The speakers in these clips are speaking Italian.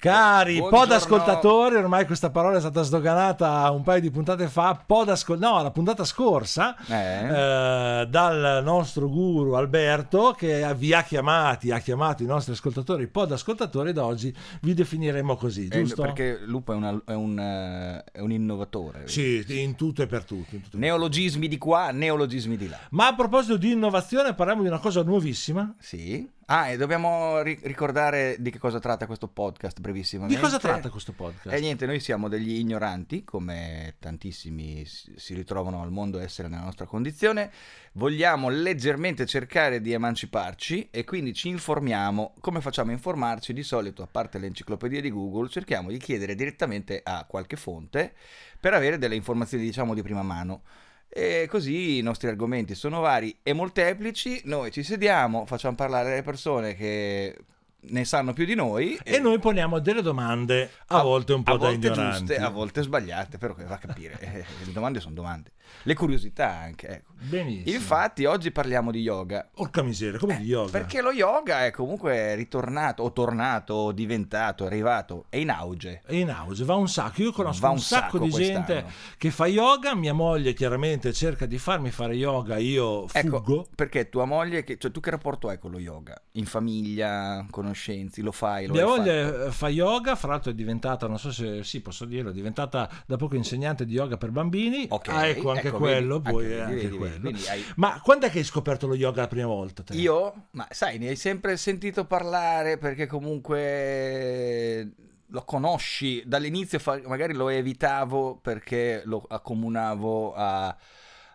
Cari Buongiorno. podascoltatori, ormai questa parola è stata sdoganata un paio di puntate fa, podascol- no, la puntata scorsa, Eh? eh, dal nostro guru Alberto che vi ha chiamati, ha chiamato i nostri ascoltatori podascoltatori ed oggi vi definiremo così, Eh, giusto? perché Lupo è, una- è un, eh, è un innovatore. Sì, in tutto e per tutto. tutto e per Neologismi di qua, neologismi di là. tutto. Ma a proposito di innovazione parliamo di una cosa nuovissima. Sì. Ah, e dobbiamo ri- ricordare di che cosa tratta questo podcast Di brevissimamente. cosa tratta questo podcast? E niente, noi siamo degli ignoranti, come tantissimi si si ritrovano al mondo a essere nella nostra condizione. Vogliamo leggermente cercare di emanciparci e quindi ci informiamo. Come facciamo a informarci? Di solito, a parte l'enciclopedia di Google, cerchiamo di chiedere direttamente a qualche fonte per avere delle informazioni, diciamo, di prima mano. E così i nostri argomenti sono vari e molteplici. Noi ci sediamo, facciamo parlare le persone che ne sanno più di noi E noi poniamo delle domande a, volte un po' a da volte ignoranti. giuste, a volte sbagliate, però che va a capire. Eh, le domande sono domande. Le curiosità anche, ecco. Benissimo. Infatti oggi parliamo di yoga. Porca miseria, come di yoga. Perché lo yoga è comunque ritornato, o tornato, o diventato, è arrivato, è in auge. È in auge, va un sacco. Io conosco Va un, sacco, sacco di quest'anno. gente che fa yoga. Mia moglie chiaramente cerca di farmi fare yoga. Io Ecco, fuggo. perché tua moglie, che, cioè tu che rapporto hai con lo yoga? In famiglia, conoscenzi, lo fai? Lo Mia moglie fatto? eh, fa yoga, fra l'altro è diventata, non so se sì, posso dirlo, è diventata da poco insegnante di yoga per bambini. Ok, Ah, ecco, anche ecco, quello, vedi, poi anche vedi, anche vedi, quello. quindi hai- Ma quando è che hai scoperto lo yoga la prima volta? te? Io? Ma sai, ne hai sempre sentito parlare perché comunque lo conosci dall'inizio, magari lo evitavo perché lo accomunavo a,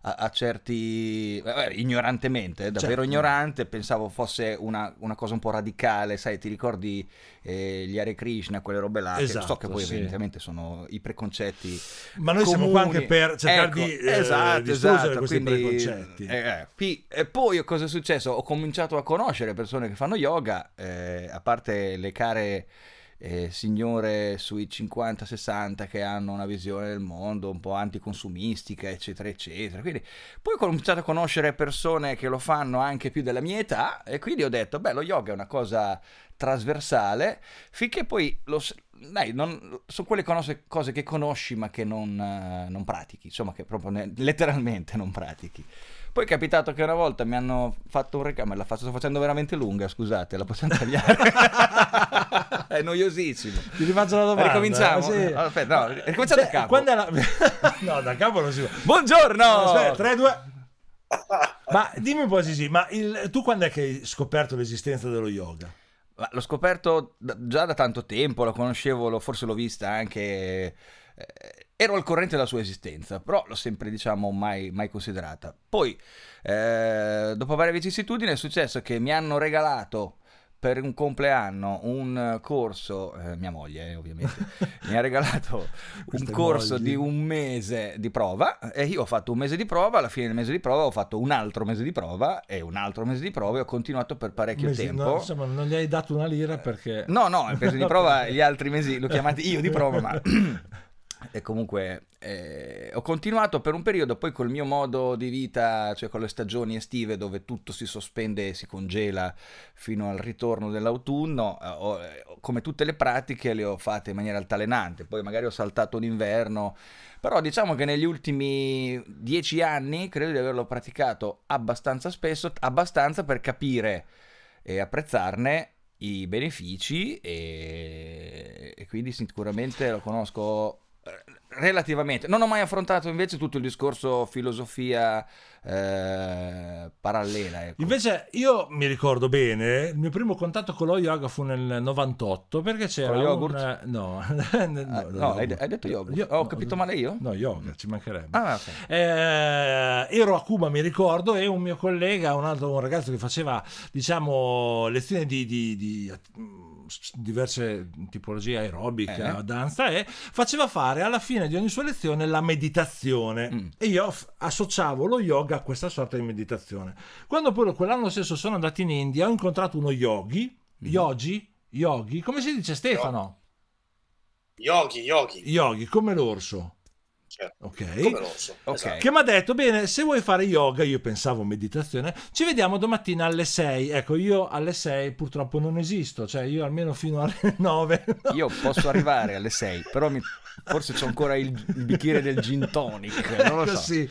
a- a certi... eh, ignorantemente, davvero Certo. ignorante, pensavo fosse una, una cosa un po' radicale, sai, ti ricordi eh, gli Hare Krishna, quelle robe là, che so Esatto, che poi sì. evidentemente sono i preconcetti Ma noi siamo qua anche comuni. per cercare Ecco, di, eh, esatto, distruggere esatto, questi quindi, preconcetti. eh, eh, pi- e poi cosa è successo? Ho cominciato a conoscere persone che fanno yoga, eh, a parte le care eh, signore sui 50-60 che hanno una visione del mondo un po' anticonsumistica, eccetera, eccetera. Quindi poi ho cominciato a conoscere persone che lo fanno anche più della mia età e quindi ho detto, beh, lo yoga è una cosa trasversale, finché poi lo... Dai, non, sono quelle cose, cose che conosci ma che non, eh, non pratichi, insomma che proprio ne- letteralmente non pratichi. Poi è capitato che una volta mi hanno fatto un recamo, me la faccio, sto facendo veramente lunga, scusate, la possiamo tagliare. è noiosissimo. Ti rifaccio la domanda. Ricominciamo? Sì. Aspetta, no, ricominciamo da capo. Quando è la... no, da capo non si può. Buongiorno! Aspetta, 3, 2. Ma dimmi un po' Gigi, ma il- tu quando è che hai scoperto l'esistenza dello yoga? Ma l'ho scoperto da- già da tanto tempo, lo conoscevo, lo- forse l'ho vista anche... eh, ero al corrente della sua esistenza, però l'ho sempre, diciamo, mai, mai considerata. Poi, eh, dopo varie vicissitudini, è successo che mi hanno regalato per un compleanno un corso, eh, mia moglie eh, ovviamente, mi ha regalato un corso mogli. di un mese di prova e io ho fatto un mese di prova, alla fine del mese di prova ho fatto un altro mese di prova e un altro mese di prova e ho continuato per parecchio Mesi- tempo. no, insomma, non gli hai dato una lira perché... No, no, il mese di prova, gli altri mesi l'ho chiamati io di prova, ma... E comunque eh, ho continuato per un periodo, poi col mio modo di vita, cioè con le stagioni estive dove tutto si sospende e si congela fino al ritorno dell'autunno, eh, ho- eh, come tutte le pratiche le ho fatte in maniera altalenante, poi magari ho saltato un inverno, però diciamo che negli ultimi dieci anni credo di averlo praticato abbastanza spesso, abbastanza per capire e apprezzarne i benefici e, e quindi sicuramente lo conosco relativamente. Non ho mai affrontato invece tutto il discorso filosofia eh, parallela. Ecco. Invece io mi ricordo bene, il mio primo contatto con lo yoga fu nel 98 perché c'era Con lo un... yogurt? No, Ah, no, no, hai, hai detto yogurt? Io- ho no, capito male io? No, yoga, ci mancherebbe. Ah, ok. Eh, ero a Cuba, mi ricordo, e un mio collega, un altro un ragazzo che faceva, diciamo, lezioni di, di- di, diverse tipologie aerobica, Eh. danza, e faceva fare alla fine di ogni sua lezione la meditazione. Mm. E io f- associavo lo yoga a questa sorta di meditazione. Quando poi quell'anno stesso sono andato in India, ho incontrato uno yogi, Mm. yogi, yogi, come si dice Stefano? Yogi, yogi. Yogi, come l'orso. Certo. Ok. Come l'orso. Ok. esatto. Che mi ha detto, bene, se vuoi fare yoga, io pensavo meditazione, ci vediamo domattina alle 6. Ecco, io alle 6 purtroppo non esisto, cioè io almeno fino alle 9. Io posso arrivare alle 6, però mi- forse c'ho ancora il, il bicchiere del gin tonic, non lo so. Così.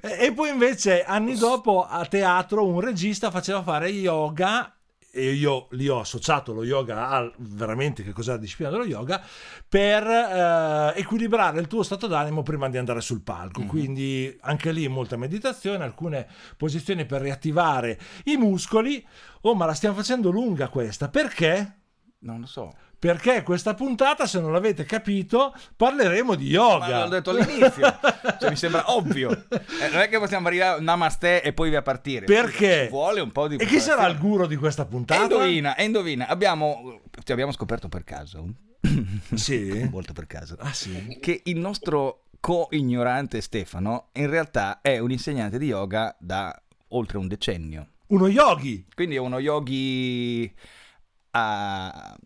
E e poi invece anni dopo a teatro un regista faceva fare yoga e io lì ho associato lo yoga al veramente che cos'è la disciplina dello yoga per eh, equilibrare il tuo stato d'animo prima di andare sul palco Mhm. quindi anche lì molta meditazione alcune posizioni per riattivare i muscoli oh ma la stiamo facendo lunga questa perché? Non lo so. Perché questa puntata, se non l'avete capito, parleremo di yoga. Ma l'ho detto all'inizio, cioè, mi sembra ovvio. Eh, non è che possiamo arrivare a namaste e poi via partire. Perché? Ci vuole un po' di E chi sarà il guru di questa puntata? indovina, e indovina, abbiamo, ti abbiamo scoperto per caso, Sì. molto per caso, Ah sì? che il nostro co-ignorante Stefano in realtà è un insegnante di yoga da oltre un decennio. Uno yogi. Quindi è uno yogi a...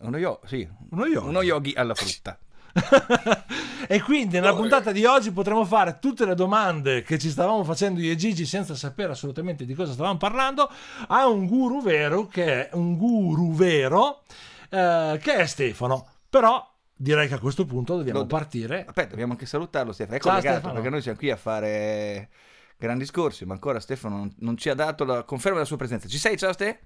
Uno, yo- sì, Uno yogi. uno yogi alla frutta. e quindi nella puntata di oggi potremo fare tutte le domande che ci stavamo facendo io e Gigi senza sapere assolutamente di cosa stavamo parlando a un guru vero che è un guru vero eh, che è Stefano. Però direi che a questo punto dobbiamo Lo- partire. Aspetta, dobbiamo anche salutarlo Stefano. È Ciao, collegato Stefano. perché noi siamo qui a fare grandi discorsi, ma ancora Stefano non, non ci ha dato la conferma della sua presenza. Ci sei, ciao Ste?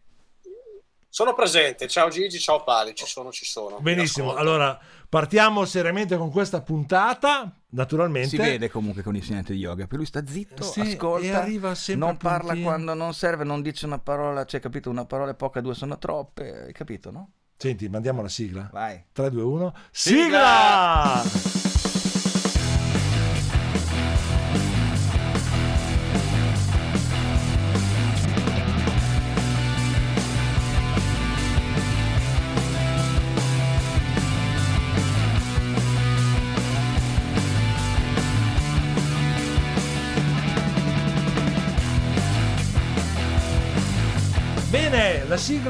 Sono presente, ciao Gigi, ciao Pali, ci sono, ci sono. Benissimo, allora partiamo seriamente con questa puntata. Naturalmente Si vede comunque con l'insegnante di yoga, poi lui sta zitto, Sì, ascolta, e arriva sempre non parla quando non serve, non dice una parola, cioè capito, una parola è poca, due sono troppe, hai capito, no? Senti, mandiamo la sigla. Vai. 3, 2, 1. Sigla! Sigla!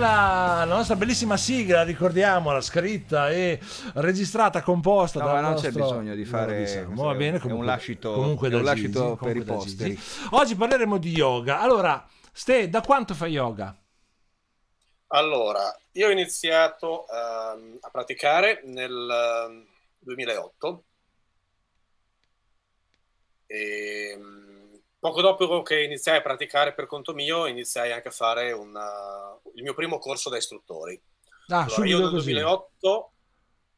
Sigla, la nostra bellissima sigla, ricordiamola, scritta e registrata, composta No, ma non nostro... c'è bisogno di fare- diciamo, va bene, è un comunque, lascito- comunque è da un lascito Gigi, per comunque i posteri. Oggi parleremo di yoga. Allora, Ste, da quanto fai yoga? Allora, io ho iniziato ehm, a praticare nel ehm, 2008 e mm, poco dopo che iniziai a praticare per conto mio, iniziai anche a fare una- il mio primo corso da istruttori. Ah, Allora, io nel così. 2008,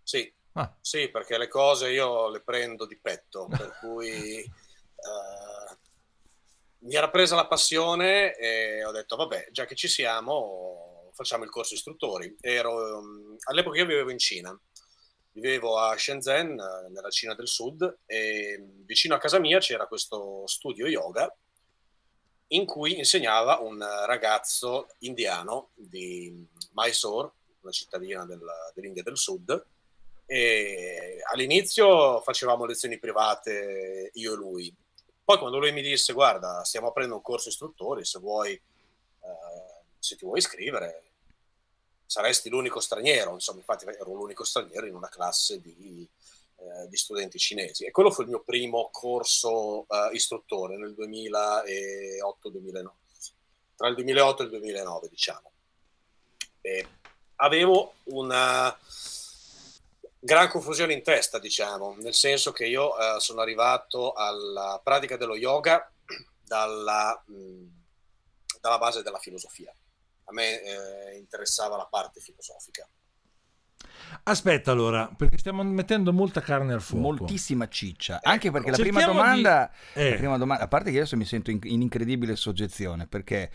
sì, Ah, Sì, perché le cose io le prendo di petto, per cui eh, mi era presa la passione e ho detto, vabbè, già che ci siamo, facciamo il corso istruttori. Ero, ehm, all'epoca io vivevo in Cina, vivevo a Shenzhen, eh, nella Cina del Sud, e vicino a casa mia c'era questo studio yoga in cui insegnava un ragazzo indiano di Mysore, una cittadina del- dell'India del Sud, e all'inizio facevamo lezioni private io e lui. Poi quando lui mi disse guarda stiamo aprendo un corso istruttori, se vuoi, eh, se ti vuoi iscrivere saresti l'unico straniero, insomma infatti ero l'unico straniero in una classe di, eh, di studenti cinesi e quello fu il mio primo corso eh, istruttore nel 2008-2009, tra il 2008 e il 2009 diciamo. E avevo una gran confusione in testa, diciamo, nel senso che io eh, sono arrivato alla pratica dello yoga dalla, mh, dalla base della filosofia. A me eh, interessava la parte filosofica. Aspetta allora, perché stiamo mettendo molta carne al fuoco. Moltissima ciccia, anche perché la prima domanda, di- eh. la prima domanda, a parte che adesso mi sento in, in incredibile soggezione, perché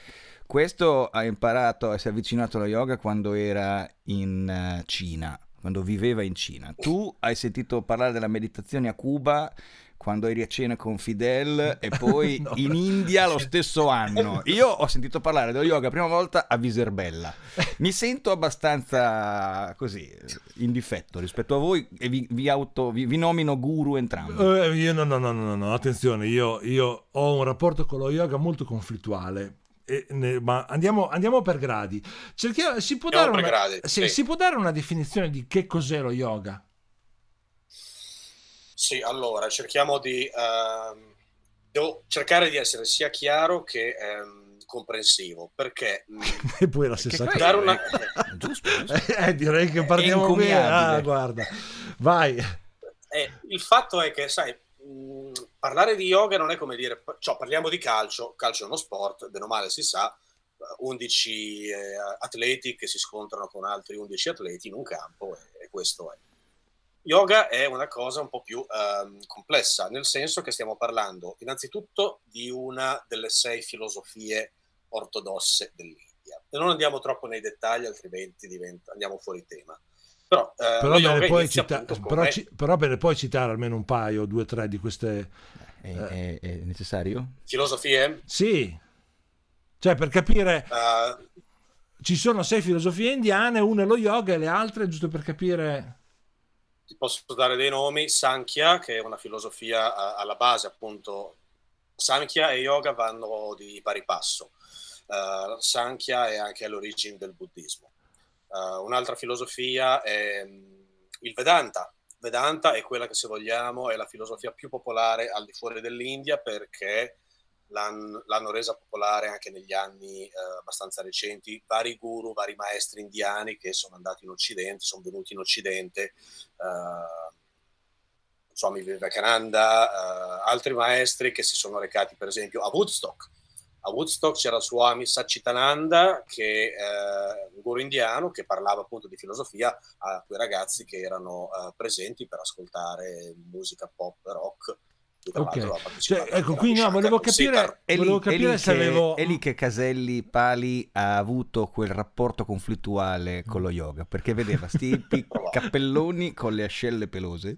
questo ha imparato, si è avvicinato allo yoga quando era in eh, Cina, quando viveva in Cina. Tu hai sentito parlare della meditazione a Cuba quando eri a cena con Fidel e poi No. in India lo stesso anno. Io ho sentito parlare dello yoga la prima volta a Viserbella. Mi sento abbastanza così in difetto rispetto a voi e vi, vi auto, vi, vi nomino guru entrambi. Eh, io no, no, no, no, no, attenzione, io, io ho un rapporto con lo yoga molto conflittuale. Ne- ma andiamo, andiamo per gradi. Cerchiamo, si, può Andiamo per una, gradi, sì, sì. si può dare una definizione di che cos'è lo yoga? Sì, allora cerchiamo di ehm, devo cercare di essere sia chiaro che ehm, comprensivo perché mh, E poi la stessa cosa. dare una, Giusto, giusto. Eh, direi che partiamo bene. incommiabile. Ah, guarda. Vai. Eh, il fatto è che, sai, mh, parlare di yoga non è come dire, cioè, parliamo di calcio, calcio è uno sport, bene o male si sa, eh, 11 eh, atleti che si scontrano con altri 11 atleti in un campo e, e questo è. Yoga è una cosa un po' più ehm, complessa, nel senso che stiamo parlando innanzitutto di una delle sei filosofie ortodosse dell'India. E non andiamo troppo nei dettagli, altrimenti diventa- andiamo fuori tema. Però, eh, Però, me puoi cita- però, ci- però me ne puoi citare almeno un paio, due o tre di queste. È, è- è necessario? filosofie Sì. Cioè, per capire, Eh, ci sono sei filosofie indiane, una è lo yoga e le altre, giusto per capire. Ti posso dare dei nomi, Sankhya, che è una filosofia alla base appunto, Sankhya e yoga vanno di pari passo. Eh, Sankhya è anche all'origine del buddismo. Eh, un'altra filosofia è mm, il Vedanta. Vedanta è quella che se vogliamo è la filosofia più popolare al di fuori dell'India perché l'han- l'hanno resa popolare anche negli anni eh, abbastanza recenti vari guru, vari maestri indiani che sono andati in Occidente, sono venuti in Occidente, eh, Swami Vivekananda, eh, altri maestri che si sono recati per esempio a Woodstock. A Woodstock c'era Swami Satchitananda, che è un guru indiano che parlava appunto di filosofia a quei ragazzi che erano eh, presenti per ascoltare musica pop rock. Ok. Cioè, ecco, qui no, volevo capire, È lì, volevo è capire lì se che, avevo. è lì che Caselli Pali ha avuto quel rapporto conflittuale con lo yoga perché vedeva sti cappelloni con le ascelle pelose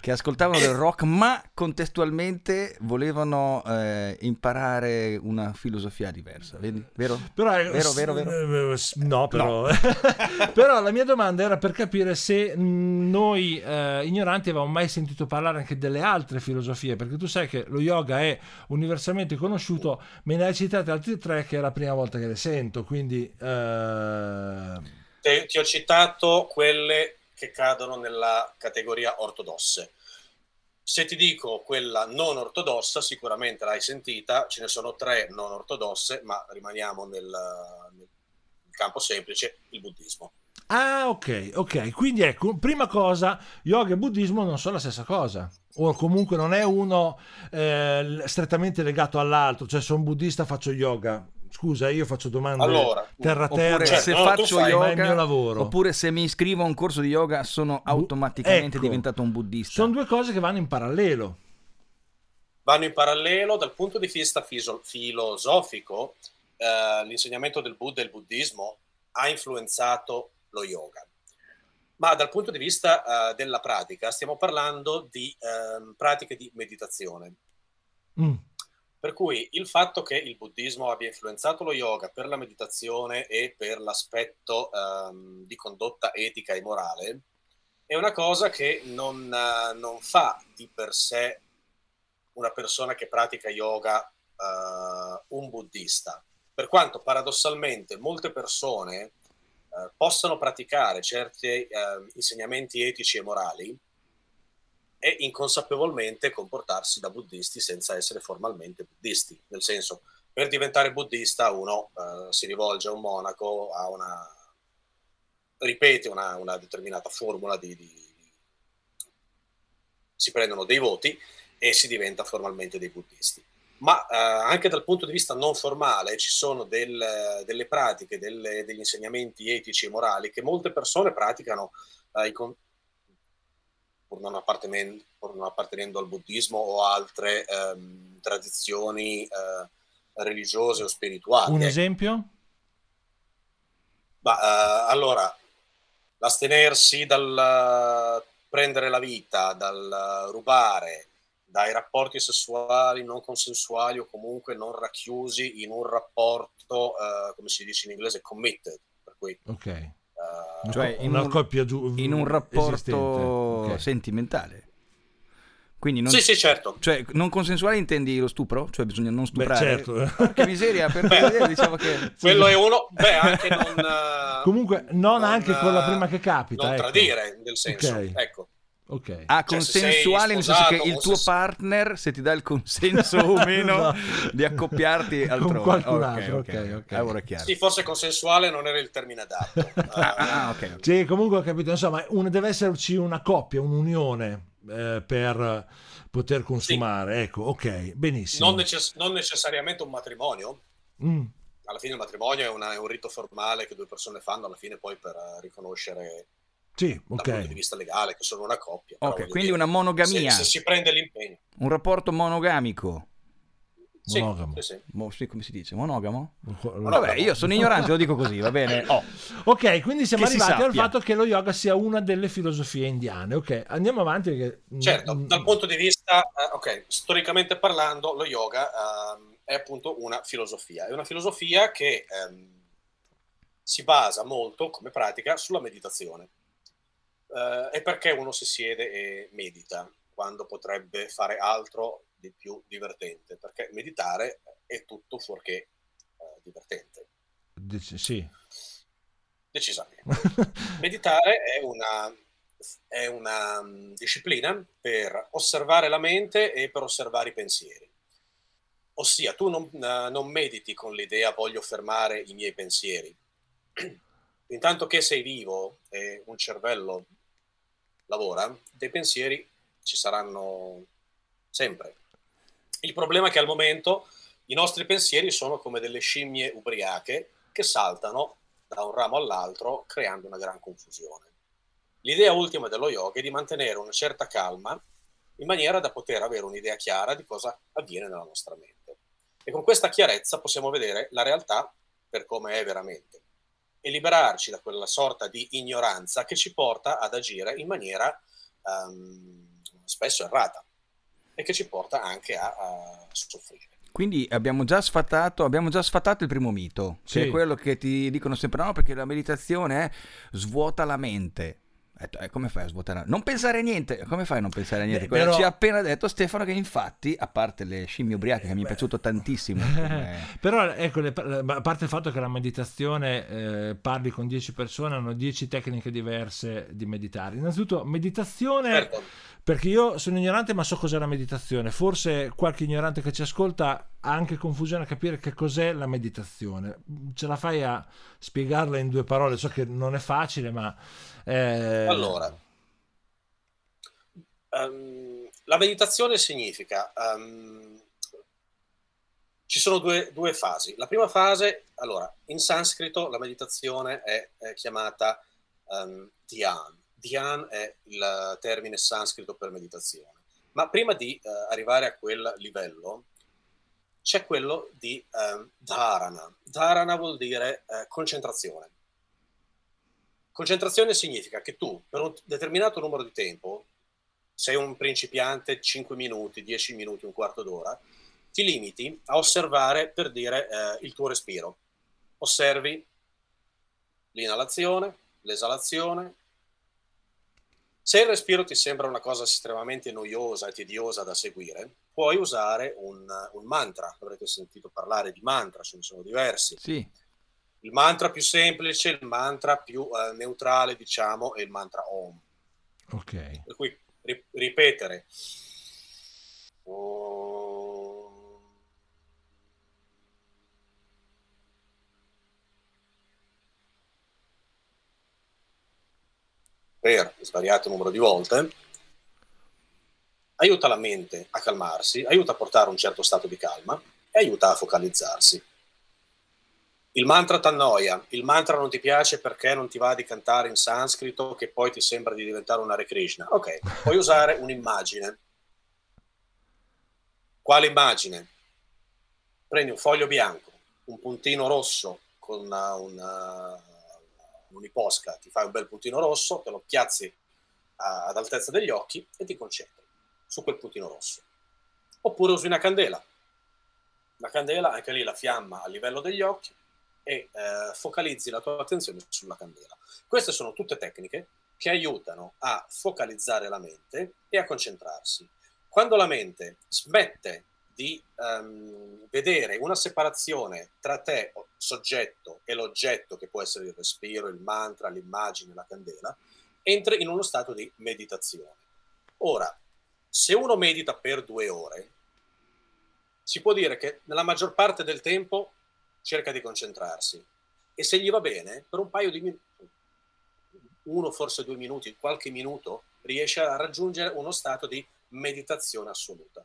che ascoltavano del rock ma contestualmente volevano eh, imparare una filosofia diversa vedi? vero? Però, è- Vero, vero, vero? eh, s- No, però. però la mia domanda era per capire se noi eh, ignoranti avevamo mai sentito parlare anche delle altre filosofie, perché tu sai che lo yoga è universalmente conosciuto, me ne hai citate altri tre che è la prima volta che le sento, quindi... eh, Te- ti ho citato quelle che cadono nella categoria ortodosse. Se ti dico quella non ortodossa, sicuramente l'hai sentita, ce ne sono tre non ortodosse, ma rimaniamo nel, nel campo semplice, il buddismo. Ah, ok, ok. Quindi ecco, prima cosa, yoga e buddismo non sono la stessa cosa. O comunque non è uno eh, strettamente legato all'altro, cioè sono buddista faccio yoga. Scusa, io faccio domande Allora, terra terra, Cioè, se no, faccio fai, ma è il yoga mio lavoro. oppure se mi iscrivo a un corso di yoga sono automaticamente ecco. diventato un buddista sono due cose che vanno in parallelo. vanno in parallelo dal punto di vista fiso- filosofico. eh, l'insegnamento del Buddha e il buddismo ha influenzato lo yoga. Ma dal punto di vista eh, della pratica, stiamo parlando di ehm, pratiche di meditazione. Mm. Per cui il fatto che il buddismo abbia influenzato lo yoga per la meditazione e per l'aspetto ehm, di condotta etica e morale è una cosa che non, eh, non fa di per sé una persona che pratica yoga eh, un buddista. Per quanto paradossalmente molte persone eh, possano praticare certi eh, insegnamenti etici e morali e inconsapevolmente comportarsi da buddisti senza essere formalmente buddisti. Nel senso, per diventare buddista uno eh, si rivolge a un monaco, a una, ripete una, una determinata formula di, di- si prendono dei voti e si diventa formalmente dei buddisti. Ma eh, anche dal punto di vista non formale ci sono del- delle pratiche, delle- degli insegnamenti etici e morali che molte persone praticano eh, con- pur, non pur non appartenendo al buddismo o altre ehm, tradizioni eh, religiose o spirituali. Un ecco. esempio? Ma eh, allora, l'astenersi dal prendere la vita, dal rubare, dai rapporti sessuali non consensuali o comunque non racchiusi in un rapporto, eh, come si dice in inglese, committed. Per cui, Ok. eh, Cioè, in una un- coppia giu- in un rapporto esistente. Ok. sentimentale quindi non, Sì, sì, certo. cioè, non consensuale intendi lo stupro? Cioè bisogna non Beh, stuprare? certo. Che miseria, per vedere diciamo che... Quello è uno, beh, anche non... eh, Comunque, non, non, anche con la prima che capita. Non ecco. tradire, nel senso, Ok. ecco. Ok. Ah, Cioè, se consensuale sei nel senso che il tuo se- partner, se ti dà il consenso o meno No. di accoppiarti altrove. Con qualcun altro, ok, ok. Allora è chiaro. Sì, forse consensuale non era il termine adatto. Ah, Eh, ah, ok, ok. Sì, comunque ho capito, insomma, un- deve esserci una coppia, un'unione eh, per poter consumare. Ecco, ok, benissimo. non, necess- non necessariamente un matrimonio. Mm, Alla fine il matrimonio è, una- è un rito formale che due persone fanno alla fine poi per eh, riconoscere sì, dal punto di vista legale che sono una coppia. Ok, quindi dire, una monogamia, Se, se si prende l'impegno. un rapporto monogamico. Sì, Monogamo. sì, sì. Mo- sì, come si dice? Monogamo? Monogamo. Vabbè, io sono ignorante, lo dico così, va bene. Oh, Ok, quindi siamo Che si arrivati al sappia. fatto che lo yoga sia una delle filosofie indiane. Ok, andiamo avanti perché... Certo, dal punto di vista, eh, ok, storicamente parlando, lo yoga ehm, è appunto una filosofia. È una filosofia che ehm, si basa molto, come pratica, sulla meditazione. Eh, e perché uno si siede e medita quando potrebbe fare altro di più divertente? Perché meditare è tutto fuorché eh, divertente, dic- Sì. decisamente. Meditare è una, è una mm, disciplina per osservare la mente e per osservare i pensieri. Ossia, tu non, eh, non mediti con l'idea voglio fermare i miei pensieri. Intanto che sei vivo e un cervello lavora, dei pensieri ci saranno sempre. Il problema è che al momento i nostri pensieri sono come delle scimmie ubriache che saltano da un ramo all'altro creando una gran confusione. L'idea ultima dello yoga è di mantenere una certa calma in maniera da poter avere un'idea chiara di cosa avviene nella nostra mente. E con questa chiarezza possiamo vedere la realtà per come è veramente e liberarci da quella sorta di ignoranza che ci porta ad agire in maniera ehm, spesso errata e che ci porta anche a, a soffrire. quindi abbiamo già sfatato, abbiamo già sfatato il primo mito, che Sì. è quello che ti dicono sempre no, perché la meditazione è svuota la mente. Eh, come fai a svuotare? Non pensare a niente. Come fai a non pensare a niente? Beh, però- Ci ha appena detto Stefano che infatti, a parte le scimmie ubriache che mi è beh. piaciuto tantissimo, come- Però ecco, le- a parte il fatto che la meditazione eh, parli con 10 persone, hanno 10 tecniche diverse di meditare. Innanzitutto, meditazione, Certo, perché io sono ignorante ma so cos'è la meditazione. Forse qualche ignorante che ci ascolta ha anche confusione a capire che cos'è la meditazione. Ce la fai a spiegarla in due parole? So che non è facile, ma... eh, Allora, ehm, la meditazione significa, ehm, ci sono due, due fasi. La prima fase, allora, in sanscrito la meditazione è, è chiamata ehm, dhyan. Dhyan è il termine sanscrito per meditazione. Ma prima di eh, arrivare a quel livello, c'è quello di ehm, dharana. Dharana vuol dire eh, concentrazione. Concentrazione significa che tu, per un determinato numero di tempo, sei un principiante 5 minuti, 10 minuti, un quarto d'ora, ti limiti a osservare, per dire, eh, il tuo respiro. Osservi l'inalazione, l'esalazione. Se il respiro ti sembra una cosa estremamente noiosa e tediosa da seguire, puoi usare un, un mantra. Avrete sentito parlare di mantra, ce ne sono diversi. Sì, Il mantra più semplice, il mantra più eh, neutrale, diciamo, è il mantra Om. Ok. Per cui ri- ripetere. Per svariato numero di volte aiuta la mente a calmarsi, aiuta a portare un certo stato di calma e aiuta a focalizzarsi. Il mantra ti annoia, il mantra non ti piace perché non ti va di cantare in sanscrito che poi ti sembra di diventare un Hare Krishna. Ok, puoi usare un'immagine. Quale immagine? Prendi un foglio bianco, un puntino rosso con una, una, un'iposca, ti fai un bel puntino rosso, te lo piazzi a- ad altezza degli occhi e ti concentri su quel puntino rosso. Oppure usi una candela. La candela, anche lì la fiamma a livello degli occhi e eh, focalizzi la tua attenzione sulla candela. Queste sono tutte tecniche che aiutano a focalizzare la mente e a concentrarsi. Quando la mente smette di ehm, vedere una separazione tra te, soggetto, e l'oggetto, che può essere il respiro, il mantra, l'immagine, la candela, entri in uno stato di meditazione. Ora, se uno medita per due ore, si può dire che nella maggior parte del tempo cerca di concentrarsi e se gli va bene, per un paio di minuti, uno forse due minuti, qualche minuto, riesce a raggiungere uno stato di meditazione assoluta.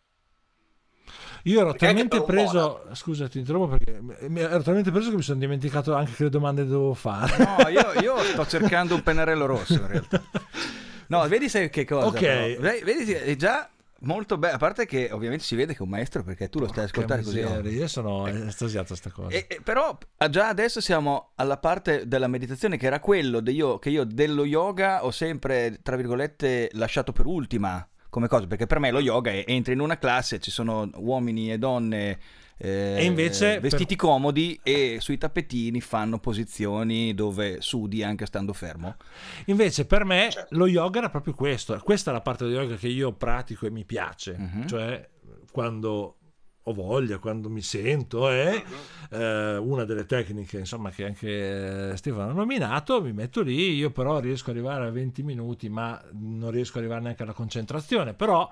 Io ero perché talmente preso, Mona... scusa ti interrompo perché ero talmente preso che mi sono dimenticato anche che le domande devo fare. No, io, io sto cercando un pennarello rosso in realtà. No, vedi sai che cosa? Ok. Però. Vedi, è già molto bello. A parte che ovviamente si vede che è un maestro perché tu lo stai ascoltando così. Io sono eh. estasiato a sta cosa. E, e, però già adesso siamo alla parte della meditazione che era quello io, che io dello yoga ho sempre, tra virgolette, lasciato per ultima come cosa, perché per me lo yoga è entri in una classe, ci sono uomini e donne eh, e invece vestiti per... comodi e sui tappetini fanno posizioni dove sudi anche stando fermo. Invece per me certo. lo yoga era proprio questo, questa è la parte dello yoga che io pratico e mi piace, uh-huh. cioè quando ho voglia, quando mi sento, è uh-huh. eh, una delle tecniche insomma, che anche Stefano ha nominato, mi metto lì, io però riesco ad arrivare a 20 minuti, ma non riesco ad arrivare neanche alla concentrazione, però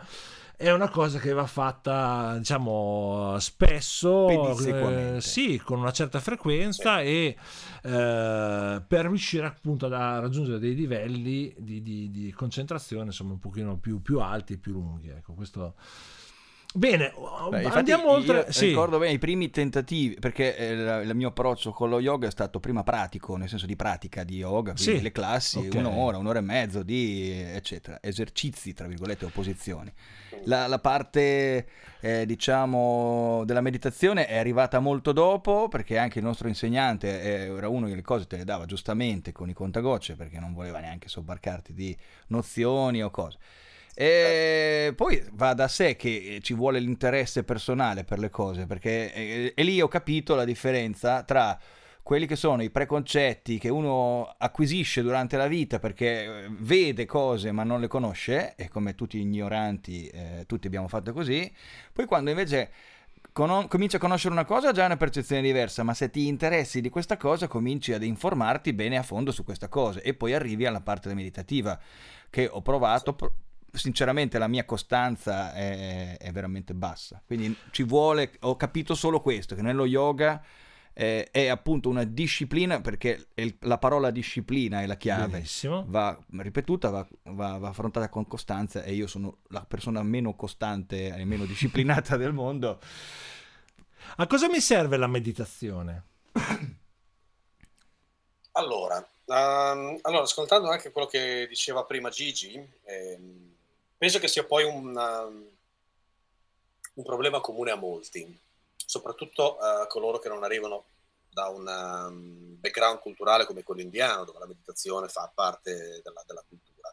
è una cosa che va fatta diciamo spesso eh, sì con una certa frequenza e eh, per riuscire appunto a raggiungere dei livelli di, di, di concentrazione insomma un pochino più, più alti e più lunghi ecco questo Bene, Beh, andiamo oltre. Sì. Ricordo bene i primi tentativi, perché eh, il mio approccio con lo yoga è stato prima pratico, nel senso di pratica di yoga, quindi sì. le classi, okay. un'ora, un'ora e mezzo di eccetera, esercizi, tra virgolette, opposizioni. La, la parte, eh, diciamo, della meditazione è arrivata molto dopo, perché anche il nostro insegnante eh, era uno che le cose te le dava giustamente con i contagocce, perché non voleva neanche sobbarcarti di nozioni o cose. E poi va da sé che ci vuole l'interesse personale per le cose, perché e, lì ho capito la differenza tra quelli che sono i preconcetti che uno acquisisce durante la vita perché eh, vede cose ma non le conosce, e come tutti ignoranti, eh, tutti abbiamo fatto così, poi quando invece con- cominci a conoscere una cosa già è una percezione diversa, ma se ti interessi di questa cosa cominci ad informarti bene a fondo su questa cosa e poi arrivi alla parte meditativa che ho provato. Pro- sinceramente la mia costanza è, è, veramente bassa. Quindi ci vuole, ho capito solo questo, che nello yoga eh, è appunto una disciplina, perché il, la parola disciplina è la chiave, Benissimo. va ripetuta, va, va, va, affrontata con costanza e io sono la persona meno costante e meno disciplinata del mondo. A cosa mi serve la meditazione? Allora, um, allora, ascoltando anche quello che diceva prima Gigi, ehm, penso che sia poi un, um, un problema comune a molti, soprattutto a coloro che non arrivano da un um, background culturale come quello indiano, dove la meditazione fa parte della, della cultura.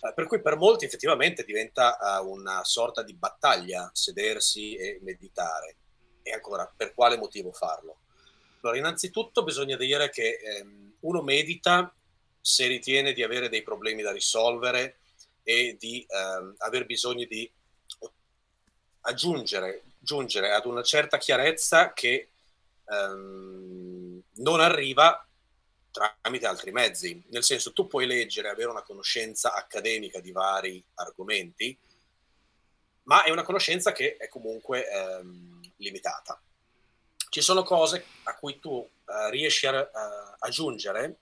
Uh, per cui per molti effettivamente diventa uh, una sorta di battaglia sedersi e meditare. E ancora, per quale motivo farlo? Allora, innanzitutto bisogna dire che um, uno medita se ritiene di avere dei problemi da risolvere e di ehm, aver bisogno di aggiungere giungere ad una certa chiarezza che ehm, non arriva tramite altri mezzi. Nel senso, tu puoi leggere, avere una conoscenza accademica di vari argomenti, ma è una conoscenza che è comunque ehm, limitata. Ci sono cose a cui tu eh, riesci a, a aggiungere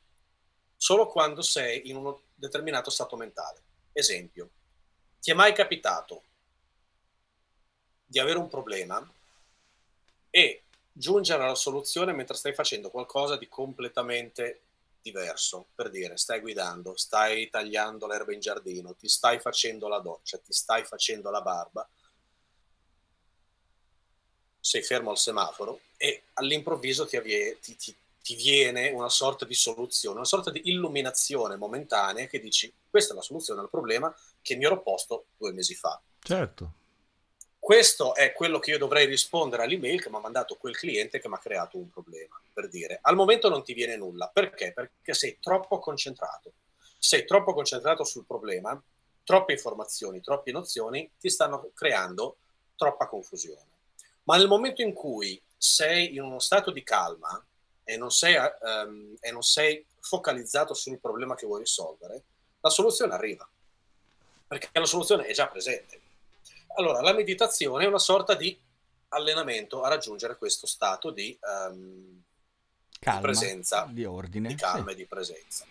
solo quando sei in un determinato stato mentale. Esempio, ti è mai capitato di avere un problema e giungere alla soluzione mentre stai facendo qualcosa di completamente diverso? Per dire, stai guidando, stai tagliando l'erba in giardino, ti stai facendo la doccia, ti stai facendo la barba, sei fermo al semaforo e all'improvviso ti, avvie, ti, ti, ti viene una sorta di soluzione, una sorta di illuminazione momentanea che dici questa è la soluzione al problema che mi ero posto due mesi fa. Certo. Questo è quello che io dovrei rispondere all'email che mi ha mandato quel cliente che mi ha creato un problema. Per dire, al momento non ti viene nulla. Perché? Perché sei troppo concentrato. Sei troppo concentrato sul problema, troppe informazioni, troppe nozioni ti stanno creando troppa confusione. Ma nel momento in cui sei in uno stato di calma e non sei, um, e non sei focalizzato sul problema che vuoi risolvere, la soluzione arriva. perché la soluzione è già presente. Allora, la meditazione è una sorta di allenamento a raggiungere questo stato di, um, calma, di presenza, di ordine, di calma sì. e di presenza.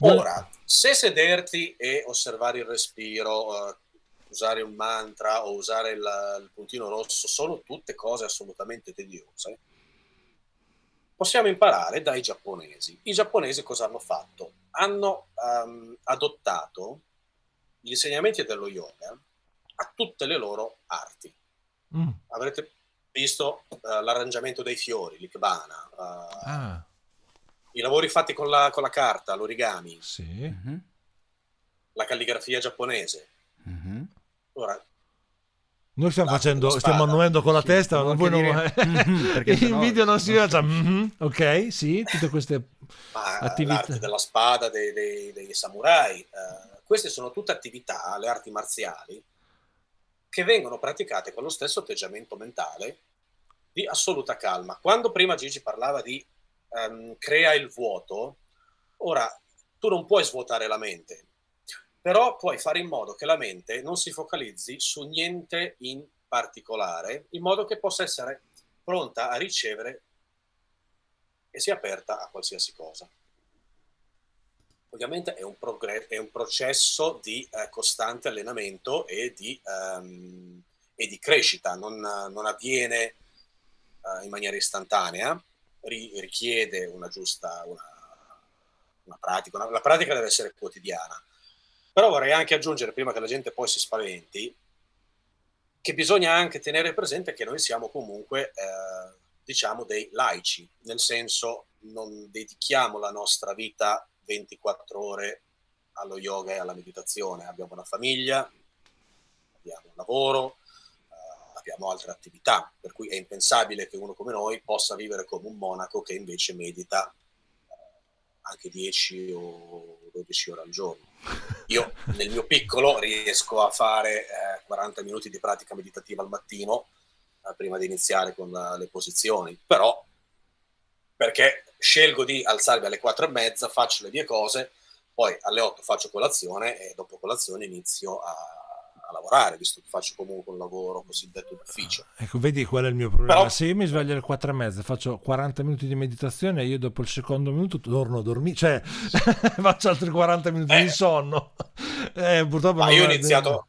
Ora, se sederti e osservare il respiro, uh, usare un mantra o usare il, il puntino rosso sono tutte cose assolutamente tediose, possiamo imparare dai giapponesi. I giapponesi cosa hanno fatto? Hanno um, adottato gli insegnamenti dello yoga a tutte le loro arti. Mm. Avrete visto uh, l'arrangiamento dei fiori, l'ikbana, uh, ah. i lavori fatti con la, con la carta, l'origami, sì. mm-hmm. la calligrafia giapponese. Mm-hmm. Ora, noi stiamo facendo, stiamo annuendo con la sì, testa, ma voi non... Mm-hmm, in sennò... video non si vede, mm-hmm, ok, sì, tutte queste ma attività. L'arte della spada dei, dei, dei samurai, uh, queste sono tutte attività, le arti marziali, che vengono praticate con lo stesso atteggiamento mentale di assoluta calma. Quando prima Gigi parlava di um, crea il vuoto, ora tu non puoi svuotare la mente, però puoi fare in modo che la mente non si focalizzi su niente in particolare, in modo che possa essere pronta a ricevere e sia aperta a qualsiasi cosa. Ovviamente è un, progr- è un processo di eh, costante allenamento e di, um, e di crescita, non, non avviene uh, in maniera istantanea, ri- richiede una giusta una, una pratica, una, la pratica deve essere quotidiana. Però vorrei anche aggiungere, prima che la gente poi si spaventi, che bisogna anche tenere presente che noi siamo comunque, eh, diciamo, dei laici, nel senso non dedichiamo la nostra vita 24 ore allo yoga e alla meditazione. Abbiamo una famiglia, abbiamo un lavoro, uh, abbiamo altre attività, per cui è impensabile che uno come noi possa vivere come un monaco che invece medita uh, anche 10 o 12 ore al giorno. Io nel mio piccolo riesco a fare eh, 40 minuti di pratica meditativa al mattino eh, prima di iniziare con la, le posizioni, però perché scelgo di alzarmi alle 4 e mezza, faccio le mie cose, poi alle 8 faccio colazione e dopo colazione inizio a, a lavorare, visto che faccio comunque un lavoro cosiddetto d'ufficio. Ecco, vedi qual è il mio problema. Però, Se io mi sveglio alle 4 e mezza, faccio 40 minuti di meditazione e io dopo il secondo minuto torno a dormire, cioè faccio altri 40 minuti eh, di sonno. Eh, purtroppo ma io ho iniziato,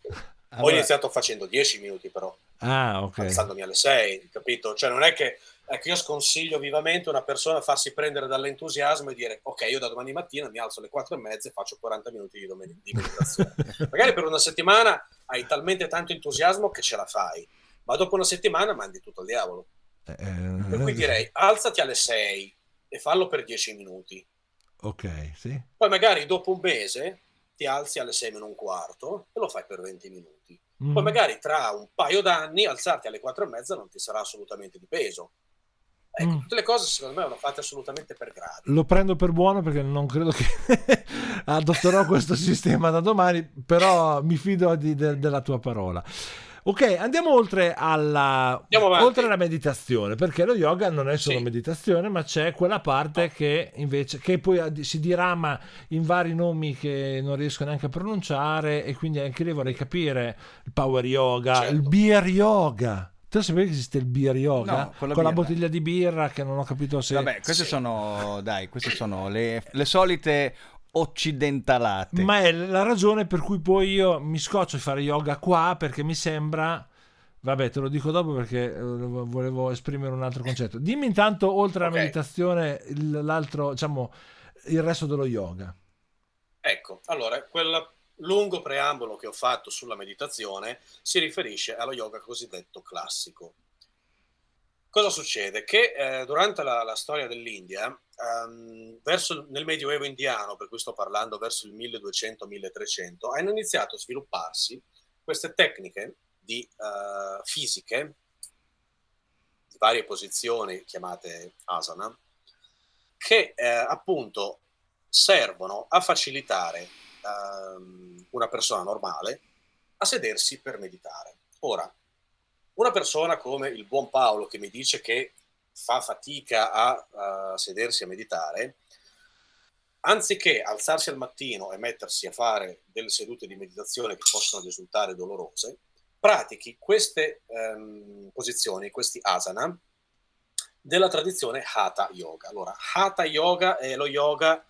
allora... ho iniziato facendo 10 minuti però. Ah, ok. Alzandomi alle 6, capito? Cioè non è che Ecco, io sconsiglio vivamente a una persona a farsi prendere dall'entusiasmo e dire ok, io da domani mattina mi alzo alle 4 e mezza e faccio 40 minuti di, domen- di meditazione. Magari per una settimana hai talmente tanto entusiasmo che ce la fai, ma dopo una settimana mandi tutto al diavolo. Eh, eh per cui direi alzati alle 6 e fallo per 10 minuti. Ok, sì. Poi magari dopo un mese ti alzi alle 6 meno un quarto e lo fai per 20 minuti. Mm. Poi magari tra un paio d'anni alzarti alle 4 e mezza non ti sarà assolutamente di peso Ecco, mm. tutte le cose secondo me vanno fatte assolutamente per gradi. Lo prendo per buono perché non credo che adotterò questo sistema da domani, però mi fido di, de, della tua parola. Ok, andiamo oltre alla, oltre alla meditazione, perché lo yoga non è solo sì. meditazione, ma c'è quella parte no. che invece che poi si dirama in vari nomi che non riesco neanche a pronunciare e quindi anche lì vorrei capire il power yoga, certo. il beer yoga. Te sapevi che esiste il beer yoga? No, con, la, con la, bottiglia di birra che non ho capito se... Vabbè, queste sì. sono, dai, queste sono le, le solite occidentalate. Ma è la ragione per cui poi io mi scoccio di fare yoga qua perché mi sembra... Vabbè, te lo dico dopo perché eh, volevo esprimere un altro concetto. Dimmi intanto, oltre alla okay. meditazione, l'altro, diciamo, il resto dello yoga. Ecco, allora, quella lungo preambolo che ho fatto sulla meditazione si riferisce allo yoga cosiddetto classico. Cosa succede? Che eh, durante la, la, storia dell'India, um, verso, nel Medioevo indiano, per cui sto parlando verso il 1200-1300, hanno iniziato a svilupparsi queste tecniche di uh, fisiche di varie posizioni chiamate asana, che eh, appunto servono a facilitare um, una persona normale a sedersi per meditare. Ora, una persona come il buon Paolo che mi dice che fa fatica a, a sedersi a meditare, anziché alzarsi al mattino e mettersi a fare delle sedute di meditazione che possono risultare dolorose, pratichi queste ehm, posizioni, questi asana, della tradizione Hatha Yoga. Allora, Hatha Yoga è lo yoga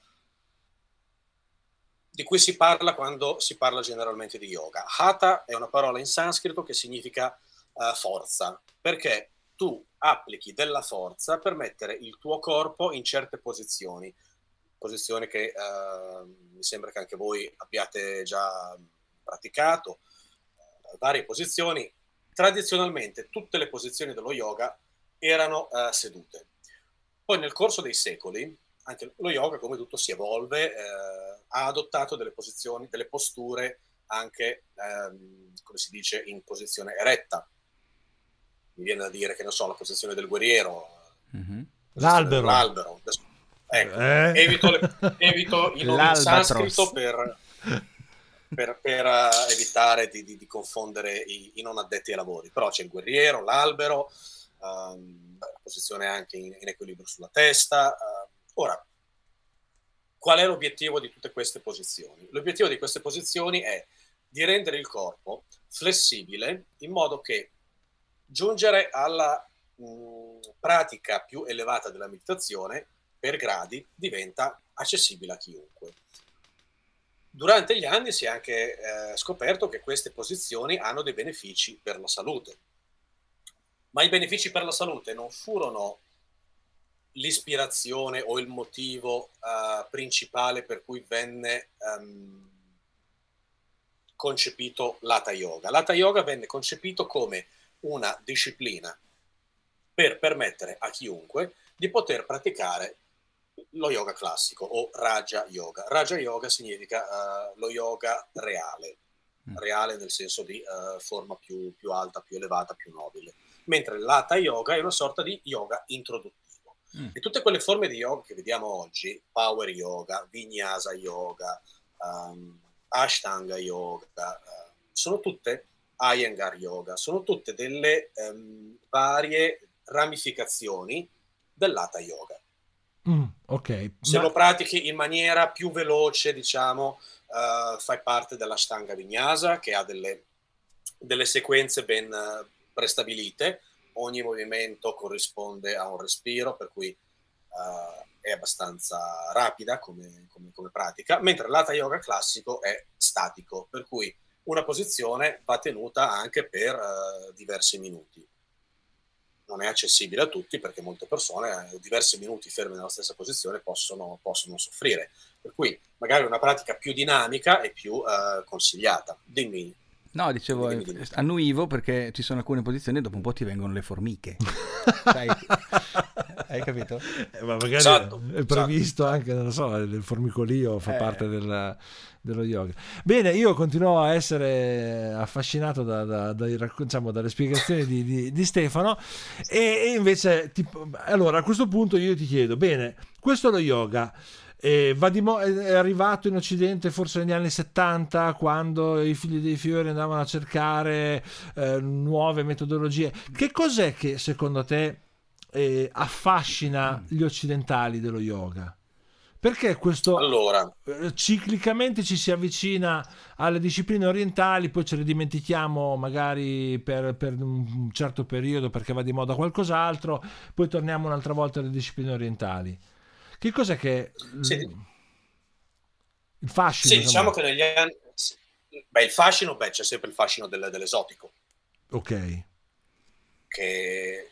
di cui si parla quando si parla generalmente di yoga. Hatha è una parola in sanscrito che significa uh, forza, perché tu applichi della forza per mettere il tuo corpo in certe posizioni, posizioni che uh, mi sembra che anche voi abbiate già praticato, uh, varie posizioni. Tradizionalmente tutte le posizioni dello yoga erano sedute. Poi nel corso dei secoli anche lo yoga, come tutto, si evolve, ha adottato delle posizioni, delle posture anche, ehm, come si dice, in posizione eretta. Mi viene da dire che, non so, la posizione del guerriero. Mm-hmm. L'albero. L'albero. Ecco, eh? evito, le, evito i nomi in sanscrito per, per, per uh, evitare di, di, di confondere i, i, non addetti ai lavori. Però c'è il guerriero, l'albero, um, la posizione anche in, in, equilibrio sulla testa. Uh, Ora, qual è l'obiettivo di tutte queste posizioni? L'obiettivo di queste posizioni è di rendere il corpo flessibile in modo che giungere alla mh, pratica più elevata della meditazione per gradi diventa accessibile a chiunque. Durante gli anni si è anche eh, scoperto che queste posizioni hanno dei benefici per la salute, ma i benefici per la salute non furono l'ispirazione o il motivo uh, principale per cui venne um, concepito l'Hatha Yoga. L'Hatha Yoga venne concepito come una disciplina per permettere a chiunque di poter praticare lo yoga classico o Raja Yoga. Raja Yoga significa uh, lo yoga reale, mm. reale nel senso di uh, forma più, più, alta, più elevata, più nobile, mentre l'Hatha Yoga è una sorta di yoga introduttivo Mm. E tutte quelle forme di yoga che vediamo oggi, power yoga, vinyasa yoga, um, ashtanga yoga, uh, sono tutte Iyengar yoga, sono tutte delle um, varie ramificazioni dell'Hatha yoga. Mm, ok. Se Ma... lo pratichi in maniera più veloce, diciamo, uh, fai parte dell'Ashtanga Vinyasa che ha delle, delle sequenze ben uh, prestabilite ogni movimento corrisponde a un respiro, per cui uh, è abbastanza rapida come, come, come pratica, mentre l'Hatha Yoga classico è statico, per cui una posizione va tenuta anche per uh, diversi minuti. Non è accessibile a tutti perché molte persone eh, diversi minuti ferme nella stessa posizione possono, possono, soffrire. Per cui magari una pratica più dinamica è più uh, consigliata. Dimmi No, dicevo, annuivo perché ci sono alcune posizioni e dopo un po' ti vengono le formiche. Sai? Hai capito? Eh, ma magari esatto, è previsto esatto. anche, non lo so, il formicolio fa eh. parte del, dello yoga. Bene, io continuo a essere affascinato da, da, da, diciamo, dalle spiegazioni di, di, di Stefano e, e invece, tipo, allora a questo punto io ti chiedo, bene, questo è lo yoga. Mo- è arrivato in Occidente forse negli anni 70 quando i figli dei fiori andavano a cercare eh, nuove metodologie. Che cos'è che secondo te eh, affascina gli occidentali dello yoga? Perché questo allora. Eh, ciclicamente ci si avvicina alle discipline orientali, poi ce le dimentichiamo magari per, per, un certo periodo perché va di moda qualcos'altro, poi torniamo un'altra volta alle discipline orientali. Che cos'è che... Sì. Il fascino. Sì, diciamo che negli anni... Beh, il fascino, beh, c'è sempre il fascino del, dell'esotico. Ok. Che...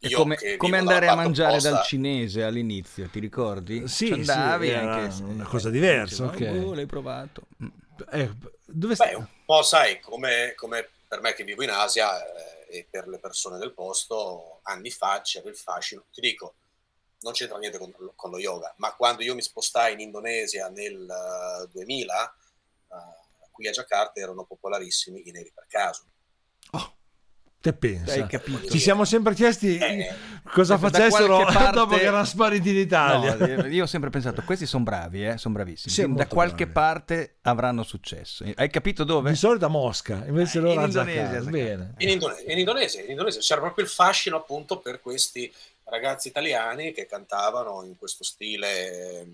È come, come andare a mangiare opposta... dal cinese all'inizio, ti ricordi? Sì, andavi sì, anche una cosa diversa. Okay. Oh, l'hai provato. Eh, dove stai? Beh, un po' sai, come, come, per me che vivo in Asia eh, e per le persone del posto, anni fa c'era il fascino. Ti dico, non c'entra niente con, con, lo yoga, ma quando io mi spostai in Indonesia nel uh, 2000, uh, qui a Jakarta erano popolarissimi i neri per caso. Te pensa? Hai capito? Ci siamo sempre chiesti eh, cosa facessero parte... dopo che erano spariti in Italia. No, io ho sempre pensato, questi sono bravi, eh? sono bravissimi. Sì, da qualche bravi. parte avranno successo. Hai capito dove? Di solito a Mosca, invece eh, loro in Indonesia. Bene. In, Indone- in Indonesia, in Indonesia c'era proprio il fascino appunto per questi ragazzi italiani che cantavano in questo stile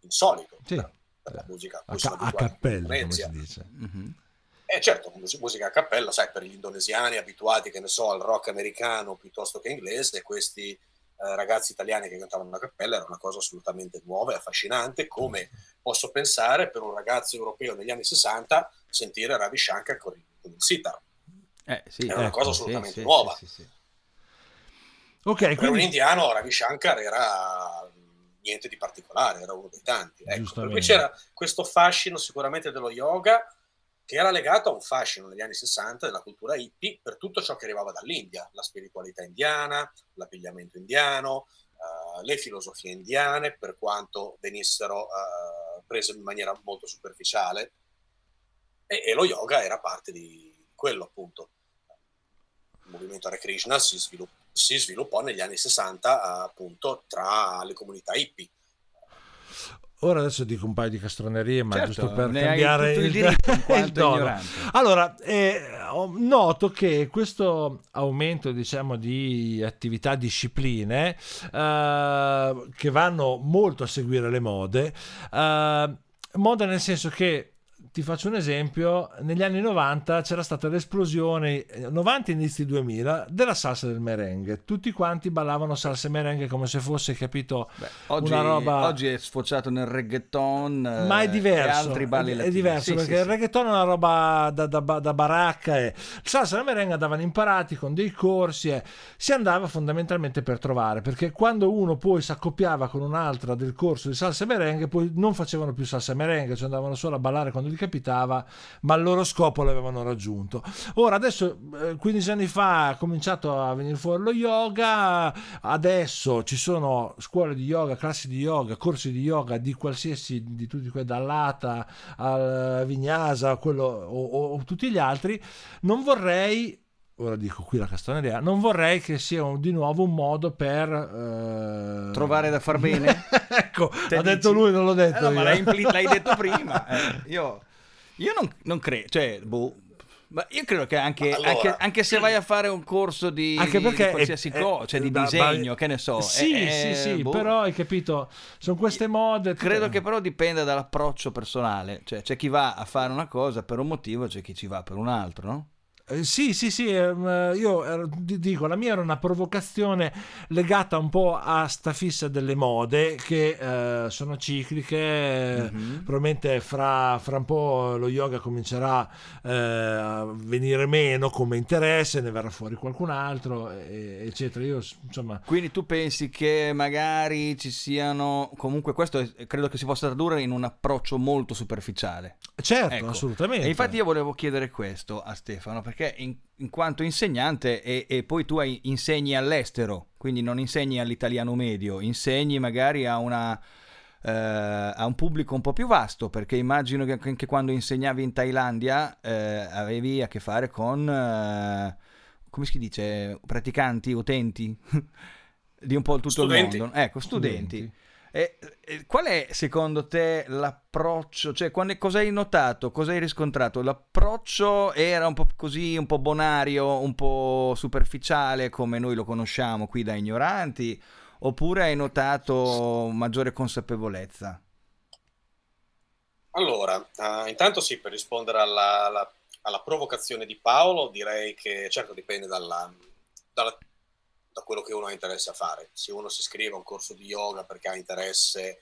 insolito Sì. per, per la musica. a ca- a cappella, come si dice. Mhm. Eh certo, mus- musica a cappella, sai, per gli indonesiani abituati, che ne so, al rock americano piuttosto che inglese, questi eh, ragazzi italiani che cantavano a cappella era una cosa assolutamente nuova e affascinante, come posso pensare per un ragazzo europeo negli anni 60 sentire Ravi Shankar con il, con il sitar. Eh, sì, una ecco, cosa sì, assolutamente sì, nuova. sì, sì, sì. Ok, Per un quindi indiano Ravi Shankar era niente di particolare, era uno dei tanti. Ecco, per Giustamente. cui c'era questo fascino sicuramente dello yoga che era legato a un fascino negli anni 60 della cultura hippie per tutto ciò che arrivava dall'India, la spiritualità indiana, l'abbigliamento indiano, eh, le filosofie indiane, per quanto venissero eh, prese in maniera molto superficiale, e, e lo yoga era parte di quello appunto. Il movimento Hare Krishna si, svilupp- si sviluppò negli anni 60 eh, appunto tra le comunità hippie. Ora adesso dico un paio di castronerie, ma Certo, giusto per cambiare il il tono. ignorante. Allora, eh, noto che questo aumento, diciamo, di attività, discipline, eh, che vanno molto a seguire le mode, eh, moda nel senso che ti faccio un esempio, negli anni 90 c'era stata l'esplosione, eh, 90 inizi 2000, della salsa del merengue. Tutti quanti ballavano salsa e merengue come se fosse, capito, Beh, oggi, una roba... oggi è sfociato nel reggaeton eh, Ma è e diverso, altri balli è, è latini. diverso Sì, perché sì, il reggaeton è una roba da, da- da baracca e salsa e la merenga andavano imparati con dei corsi e si andava fondamentalmente per trovare perché quando uno poi si accoppiava con un'altra del corso di salsa e merengue poi non facevano più salsa e merengue cioè andavano solo a ballare quando gli capitava ma il loro scopo l'avevano raggiunto ora adesso eh, 15 anni fa è cominciato a venire fuori lo yoga adesso ci sono scuole di yoga classi di yoga corsi di yoga di qualsiasi di tutti quelli dall'Ata al Vignasa quello, o, o- o tutti gli altri non vorrei ora dico qui la castaneria non vorrei che sia un- di nuovo un modo per eh, Trovare da far bene? ecco Te ha detto dici? lui non l'ho detto Eh no, ma l'hai, impli- l'hai detto prima. eh. io io non, non credo, cioè, boh, ma io credo che anche, allora- anche, anche se vai a fare un corso di, anche di qualsiasi è- cosa, è- cioè di da- disegno, ma- che ne so. sì è- sì è- sì boh. però hai capito sono queste mode Credo che però dipenda dall'approccio personale, cioè c'è chi va a fare una cosa per un motivo, c'è chi ci va per un altro, no? Eh, Sì, sì, sì, ehm, io ero- ti dico, la mia era una provocazione legata un po' a sta fissa delle mode che eh, sono cicliche, Mhm. probabilmente fra, fra un po' lo yoga comincerà eh, a venire meno come interesse, ne verrà fuori qualcun altro, eccetera. Io, insomma, Quindi tu pensi che magari ci siano, comunque questo è- credo che si possa tradurre in un approccio molto superficiale. certo, Ecco. assolutamente. E infatti io volevo chiedere questo a Stefano, perché in, in quanto insegnante e, e poi tu hai- insegni all'estero, quindi non insegni all'italiano medio, insegni magari a una... eh, a un pubblico un po' più vasto perché immagino che anche quando insegnavi in Thailandia eh, avevi a che fare con eh, come si dice praticanti utenti di un po' tutto Studenti. il mondo. Ecco studenti, E, e qual è secondo te l'approccio? Cioè, quando, cosa hai notato? Cosa hai riscontrato? L'approccio era un po' così, un po' bonario, un po' superficiale come noi lo conosciamo qui da ignoranti? Oppure hai notato maggiore consapevolezza? Allora, eh, intanto sì, per rispondere alla, alla- alla provocazione di Paolo, direi che certo dipende dalla- dalla- da quello che uno ha interesse a fare. Se uno si iscrive a un corso di yoga perché ha interesse eh,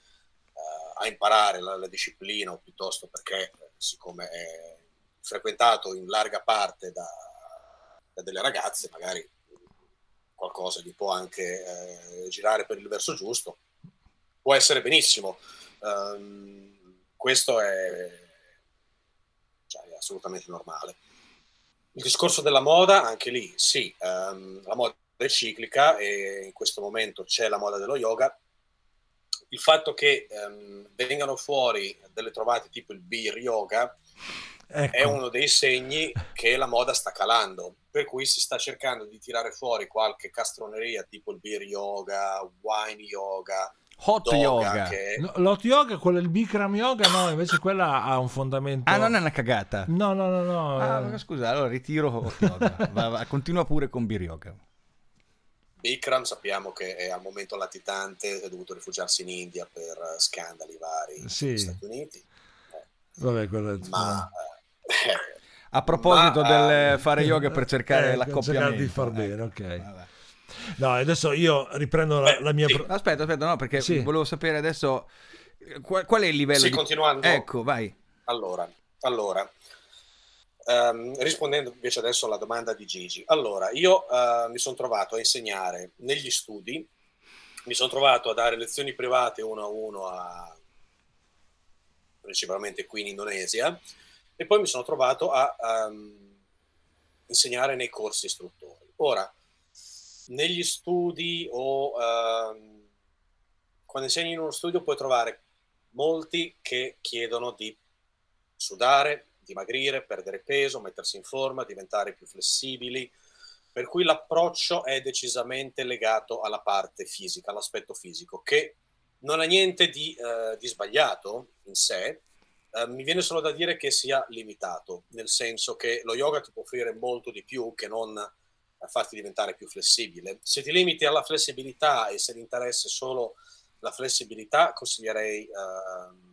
a imparare la, la disciplina o piuttosto perché, eh, siccome è frequentato in larga parte da, da delle ragazze, magari qualcosa gli può anche eh, girare per il verso giusto, può essere benissimo. Ehm, questo è, cioè, è assolutamente normale. Il discorso della moda, anche lì, sì, ehm, la moda è ciclica e in questo momento c'è la moda dello yoga. Il fatto che ehm, vengano fuori delle trovate tipo il beer yoga Ecco. è uno dei segni che la moda sta calando, per cui si sta cercando di tirare fuori qualche castroneria tipo il beer yoga, wine yoga, Hot yoga. che No, L'hot yoga, quello il Bikram yoga, no, invece quella ha un fondamento. Ah, non è una cagata. No, no, no, no. Ah, eh. scusa, allora ritiro hot yoga. Va- va, continua pure con beer yoga. Bikram sappiamo che è al momento latitante, è dovuto rifugiarsi in India per scandali vari Sì. negli Stati Uniti. Eh, Vabbè, quello è- ma eh, A proposito Ma, del eh, fare yoga per cercare Eh, l'accoppiamento. di far bene, ok. Vabbè. No, adesso io riprendo la, Beh, la mia... sì. pro- Aspetta, aspetta, no, perché Sì. volevo sapere adesso eh, qual, qual è il livello Sì, di... continuando. Ecco, vai. Allora, allora ehm, rispondendo invece adesso alla domanda di Gigi, allora io eh, mi sono trovato a insegnare negli studi, mi sono trovato a dare lezioni private uno a uno a principalmente qui in Indonesia e poi mi sono trovato a ehm, insegnare nei corsi istruttori. Ora, negli studi o ehm, quando insegni in uno studio puoi trovare molti che chiedono di sudare, dimagrire, perdere peso, mettersi in forma, diventare più flessibili, per cui l'approccio è decisamente legato alla parte fisica, all'aspetto fisico, che non ha niente di, eh, di sbagliato in sé, eh, mi viene solo da dire che sia limitato, nel senso che lo yoga ti può offrire molto di più che non eh, farti diventare più flessibile. Se ti limiti alla flessibilità e se l'interesse è solo la flessibilità, consiglierei ehm,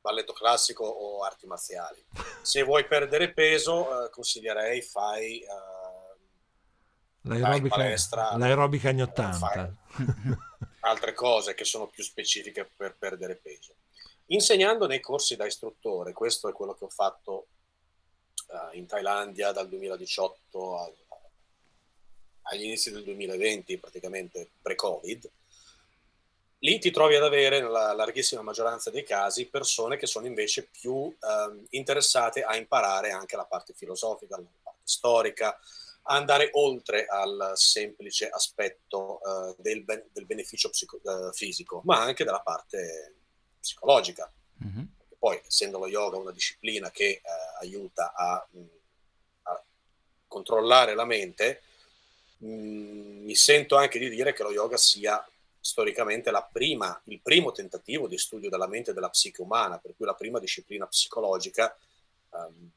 balletto classico o arti marziali. Se vuoi perdere peso, eh, consiglierei fai... ehm, L'aerobica, palestra, l'aerobica anni eh, 80. altre cose che sono più specifiche per perdere peso. Insegnando nei corsi da istruttore, questo è quello che ho fatto eh, in Thailandia dal 2018 a- agli inizi del 2020, praticamente pre-Covid, lì ti trovi ad avere, nella larghissima maggioranza dei casi, persone che sono invece più ehm, interessate a imparare anche la parte filosofica, la parte storica, a andare oltre al semplice aspetto eh, del, ben- del beneficio psico- eh, fisico, ma anche della parte psicologica. Mhm. Poi, essendo lo yoga una disciplina che eh, aiuta a, mh, a controllare la mente, mh, mi sento anche di dire che lo yoga sia storicamente prima, il primo tentativo di studio della mente e della psiche umana, per cui la prima disciplina psicologica ehm,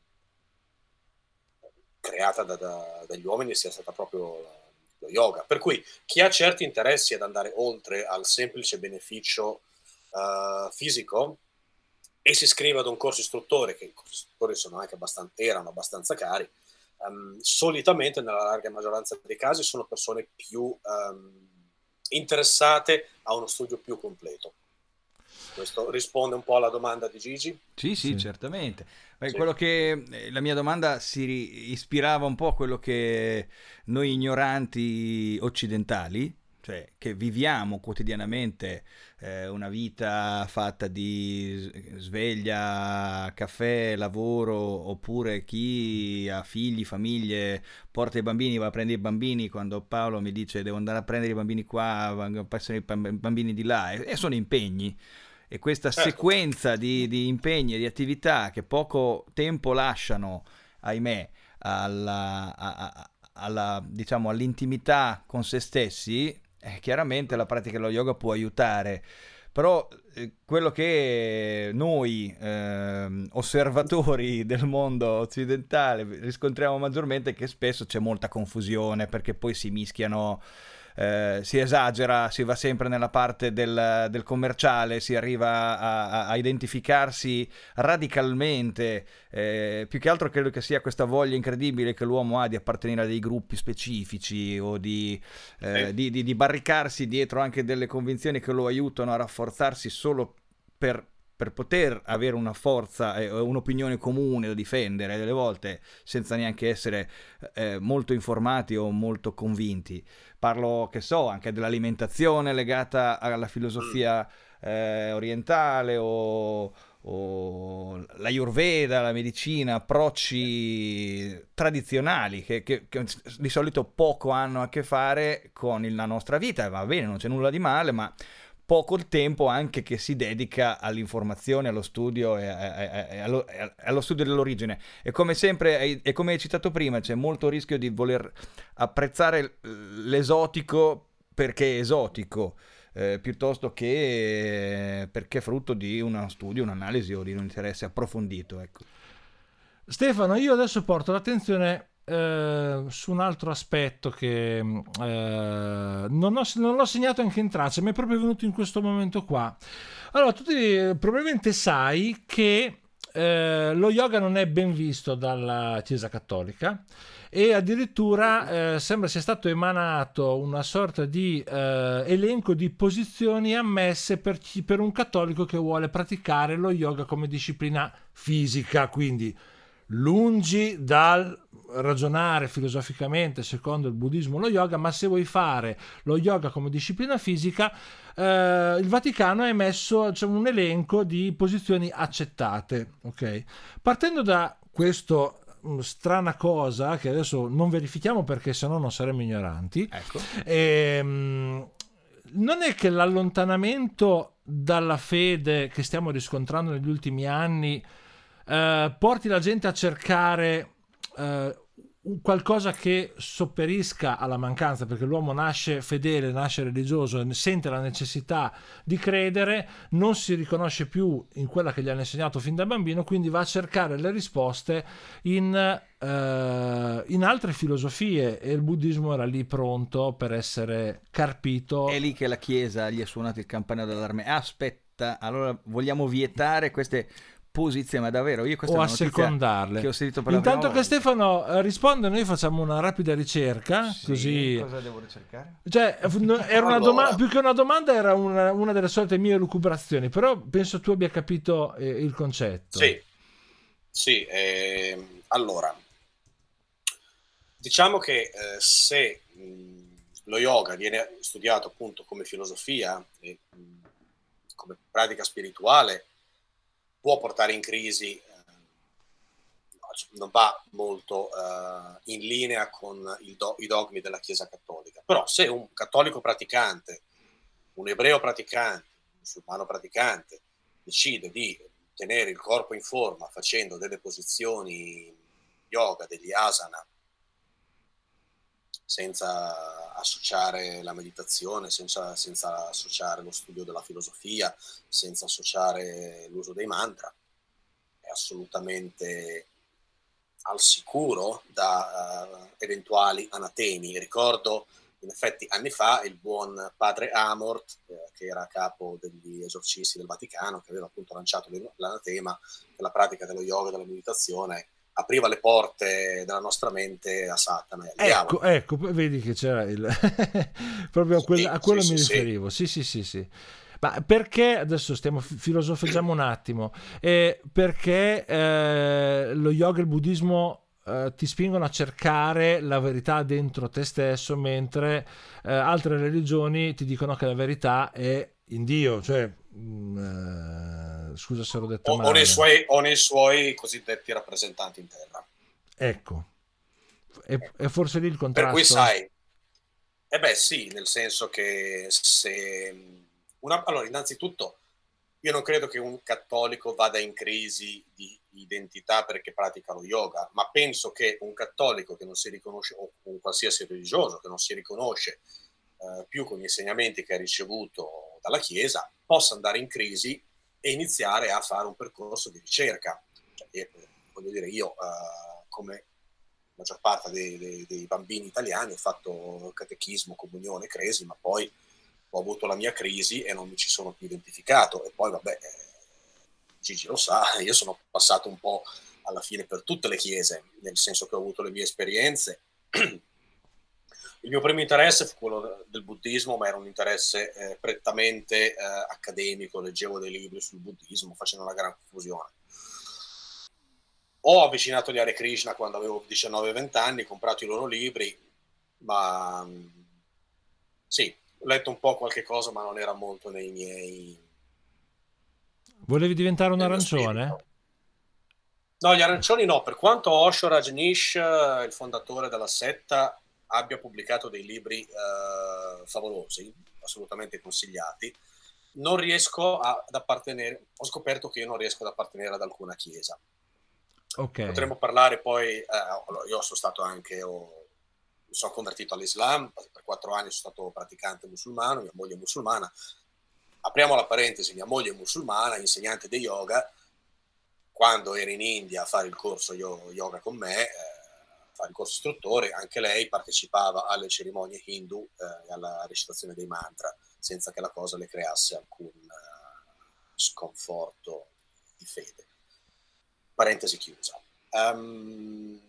creata da- da- dagli uomini sia stata proprio lo yoga. Per cui chi ha certi interessi ad andare oltre al semplice beneficio eh, fisico e si iscrive ad un corso istruttore, che i corsi istruttori sono anche abbastanza, erano abbastanza cari, ehm, solitamente nella larga maggioranza dei casi sono persone più ehm, interessate a uno studio più completo. Questo risponde un po' alla domanda di Gigi. Sì, sì, Sì. certamente. Beh, Sì. quello che eh, la mia domanda si ispirava un po' a quello che noi ignoranti occidentali, cioè che viviamo quotidianamente eh, una vita fatta di sveglia, caffè, lavoro, oppure chi ha figli, famiglie, porta i bambini, va a prendere i bambini, quando Paolo mi dice devo andare a prendere i bambini qua, vanno- passano i bam- bambini di là, e, e sono impegni. E questa Certo. sequenza di, di impegni e di attività che poco tempo lasciano, ahimè, alla, a- a- alla, diciamo, all'intimità con se stessi, eh, chiaramente la pratica dello yoga può aiutare. Però eh, quello che noi ehm, osservatori del mondo occidentale riscontriamo maggiormente è che spesso c'è molta confusione perché poi si mischiano eh, si esagera, si va sempre nella parte del, del commerciale, si arriva a, a- identificarsi radicalmente, eh, più che altro credo che sia questa voglia incredibile che l'uomo ha di appartenere a dei gruppi specifici o di, eh, Sì. di- di- di barricarsi dietro anche delle convinzioni che lo aiutano a rafforzarsi solo per per poter avere una forza e un'opinione comune da difendere, delle volte senza neanche essere eh, molto informati o molto convinti. Parlo, che so, anche dell'alimentazione legata alla filosofia eh, orientale o, o l'ayurveda, la medicina, approcci tradizionali che, che- che di solito poco hanno a che fare con la nostra vita. Va bene, non c'è nulla di male, ma poco il tempo anche che si dedica all'informazione, allo studio e, e- e- e allo, allo studio dell'origine. E come sempre, e- e come hai citato prima, c'è molto rischio di voler apprezzare l'esotico perché è esotico. eh, piuttosto che eh, perché è frutto di uno studio, un'analisi o di un interesse approfondito. Ecco. Stefano, io adesso porto l'attenzione eh, su un altro aspetto che eh, non, ho, non l'ho segnato anche in traccia, mi è proprio venuto in questo momento qua. Allora, tu ti, probabilmente sai che eh, lo yoga non è ben visto dalla Chiesa Cattolica e addirittura eh, sembra sia stato emanato una sorta di eh, elenco di posizioni ammesse per, chi, per un cattolico che vuole praticare lo yoga come disciplina fisica, quindi lungi dal ragionare filosoficamente secondo il buddismo lo yoga, ma se vuoi fare lo yoga come disciplina fisica, eh, il Vaticano ha emesso cioè, un elenco di posizioni accettate. Okay? Partendo da questo mm, strana cosa che adesso non verifichiamo perché sennò non saremmo ignoranti. Ecco. Ehm, non è che l'allontanamento dalla fede che stiamo riscontrando negli ultimi anni eh, porti la gente a cercare eh, qualcosa che sopperisca alla mancanza, perché l'uomo nasce fedele, nasce religioso, sente la necessità di credere, non si riconosce più in quella che gli hanno insegnato fin da bambino, quindi va a cercare le risposte in, eh, in altre filosofie e il buddismo era lì pronto per essere carpito. È lì che la Chiesa gli ha suonato il campanello d'allarme. Aspetta, allora vogliamo vietare queste posizione, ma davvero io questa o è a secondarle. Che ho sentito per Intanto che volta. Stefano eh, risponde, noi facciamo una rapida ricerca. Sì, così... Cosa devo ricercare? Cioè, era una allora. domanda, più che una domanda, era una, una, delle solite mie lucubrazioni. Però penso tu abbia capito eh, il concetto. Sì, sì. Eh, allora, diciamo che eh, se mh, lo yoga viene studiato appunto come filosofia e mh, come pratica spirituale, può portare in crisi, eh, non va molto eh, in linea con do- i dogmi della Chiesa cattolica. Però se un cattolico praticante, un ebreo praticante, un musulmano praticante, decide di tenere il corpo in forma facendo delle posizioni yoga, degli asana, senza associare la meditazione, senza, senza, associare lo studio della filosofia, senza associare l'uso dei mantra, è assolutamente al sicuro da uh, eventuali anatemi. Ricordo in effetti anni fa il buon padre Amort, eh, che era capo degli esorcisti del Vaticano, che aveva appunto lanciato l'anatema che la pratica dello yoga e della meditazione apriva le porte della nostra mente a Satana. Ecco, ecco, vedi che c'era il... proprio a, quel, a quello sì, mi sì, riferivo. Sì, sì, sì, sì. Ma perché adesso stiamo filosofeggiamo un attimo? Eh, perché eh, lo yoga e il buddismo eh, ti spingono a cercare la verità dentro te stesso, mentre eh, altre religioni ti dicono che la verità è in Dio, cioè mh, mm, scusa se l'ho detto o, male. O nei, suoi, o nei suoi cosiddetti rappresentanti in terra. Ecco, e, e forse lì il contrasto. Per cui sai, eh beh sì, nel senso che se... Una, allora, innanzitutto, io non credo che un cattolico vada in crisi di identità perché pratica lo yoga, ma penso che un cattolico che non si riconosce, o un qualsiasi religioso che non si riconosce eh, più con gli insegnamenti che ha ricevuto dalla Chiesa, possa andare in crisi e iniziare a fare un percorso di ricerca. Cioè, io, voglio dire, io uh, come la maggior parte dei, dei, dei, bambini italiani ho fatto catechismo, comunione, cresi, ma poi ho avuto la mia crisi e non mi ci sono più identificato. E poi, vabbè, eh, Gigi lo sa, io sono passato un po' alla fine per tutte le chiese, nel senso che ho avuto le mie esperienze. Il mio primo interesse fu quello del buddismo, ma era un interesse eh, prettamente eh, accademico, leggevo dei libri sul buddismo, facendo una gran confusione. Ho avvicinato gli Hare Krishna quando avevo 19-20 anni, comprato i loro libri, ma sì, ho letto un po' qualche cosa, ma non era molto nei miei... Volevi diventare un arancione? No, gli arancioni no, per quanto Osho Rajneesh, il fondatore della setta, abbia pubblicato dei libri eh, favolosi, assolutamente consigliati, non riesco ad appartenere, ho scoperto che io non riesco ad appartenere ad alcuna chiesa. Okay. Potremmo parlare poi, eh, io sono stato anche, ho, mi sono convertito all'Islam, per quattro anni sono stato praticante musulmano, mia moglie è musulmana. Apriamo la parentesi, mia moglie è musulmana, insegnante di yoga. Quando era in India a fare il corso yoga con me, eh, corso istruttore, anche lei partecipava alle cerimonie hindu eh, e alla recitazione dei mantra, senza che la cosa le creasse alcun uh, sconforto di fede. Parentesi chiusa. Um,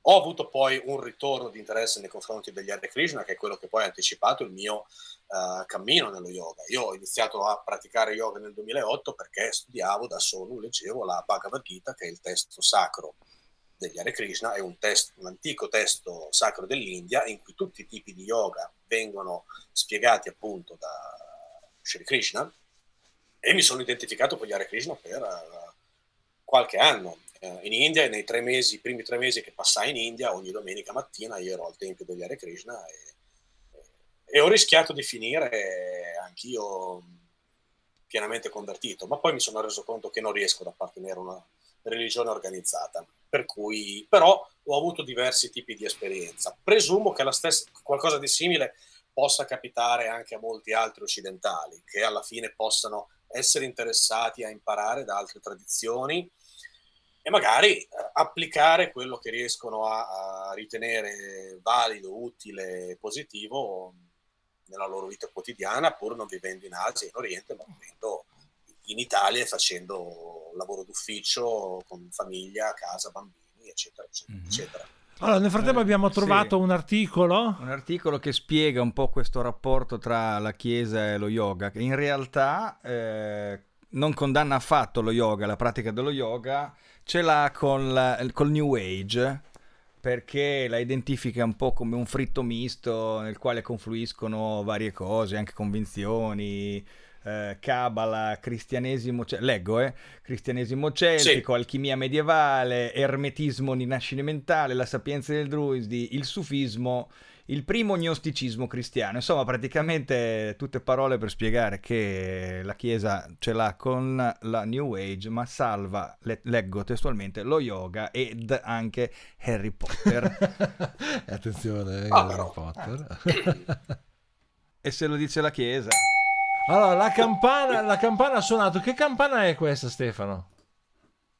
ho avuto poi un ritorno di interesse nei confronti degli Hare Krishna, che è quello che poi ha anticipato il mio uh, cammino nello yoga. Io ho iniziato a praticare yoga nel 2008 perché studiavo da solo, leggevo la Bhagavad Gita, che è il testo sacro degli Hare Krishna, è un, testo, un antico testo sacro dell'India in cui tutti i tipi di yoga vengono spiegati appunto da Sri Krishna e mi sono identificato con gli Hare Krishna per uh, qualche anno. Eh, in India e nei tre mesi, i primi tre mesi che passai in India, ogni domenica mattina io ero al tempio degli Hare Krishna e, e ho rischiato di finire anch'io pienamente convertito, ma poi mi sono reso conto che non riesco ad appartenere a una religione organizzata, per cui però ho avuto diversi tipi di esperienza. Presumo che la stessa, qualcosa di simile possa capitare anche a molti altri occidentali, che alla fine possano essere interessati a imparare da altre tradizioni e magari eh, applicare quello che riescono a, a, ritenere valido, utile, positivo nella loro vita quotidiana, pur non vivendo in Asia in Oriente, ma vivendo in Italia e facendo lavoro d'ufficio con famiglia, casa, bambini, eccetera, eccetera, mm-hmm. eccetera. Allora, nel frattempo eh, abbiamo trovato sì. un articolo. Un articolo che spiega un po' questo rapporto tra la Chiesa e lo yoga, che in realtà eh, non condanna affatto lo yoga, la pratica dello yoga, ce l'ha con la, col New Age perché la identifica un po' come un fritto misto nel quale confluiscono varie cose, anche convinzioni, eh, cabala, cristianesimo, leggo, eh, cristianesimo celtico, sì. alchimia medievale, ermetismo rinascimentale, la sapienza del druidi, il sufismo il primo gnosticismo cristiano. Insomma, praticamente tutte parole per spiegare che la Chiesa ce l'ha con la New Age, ma salva, le, leggo testualmente, lo yoga ed anche Harry Potter. Attenzione, oh, Harry Potter. e se lo dice la Chiesa. Allora, la campana, la campana ha suonato. Che campana è questa, Stefano?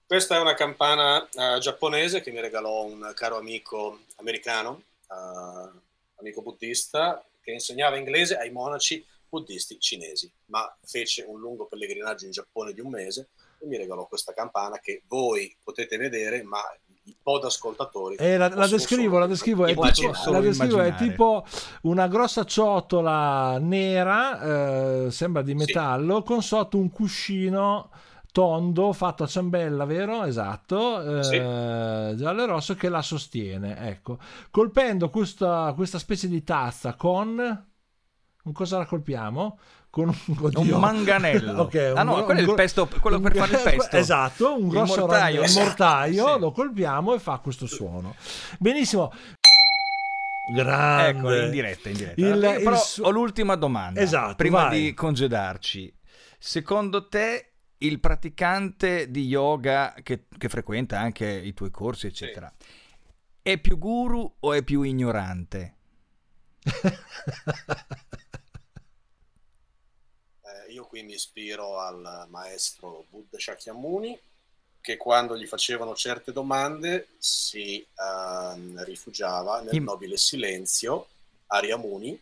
Questa è una campana uh, giapponese che mi regalò un caro amico americano. Uh, amico buddista, che insegnava inglese ai monaci buddisti cinesi, ma fece un lungo pellegrinaggio in Giappone di un mese e mi regalò questa campana che voi potete vedere, ma pod ascoltatori eh, la, la, descrivo, la descrivo, è tipo, la descrivo è tipo una grossa ciotola nera, eh, sembra di metallo, sì. con sotto un cuscino tondo fatto a ciambella, vero? Esatto, sì. eh, giallo e rosso che la sostiene, ecco. Colpendo questa, questa specie di tazza con... Con cosa la colpiamo? Con un, un manganello. okay, un, ah no, quello è il pesto, quello per fare il pesto. Esatto, un grosso mortaio, ragno, mortaio sì. lo colpiamo e fa questo suono. Benissimo. Grande. Ecco, in diretta, in diretta. Il, Però il ho l'ultima domanda. Esatto, prima vai. di congedarci. Secondo te il praticante di yoga che, che, frequenta anche i tuoi corsi, eccetera, sì. è più guru o è più ignorante? Eh, io qui mi ispiro al maestro Buddha Shakyamuni che quando gli facevano certe domande si uh, rifugiava nel nobile silenzio Ariamuni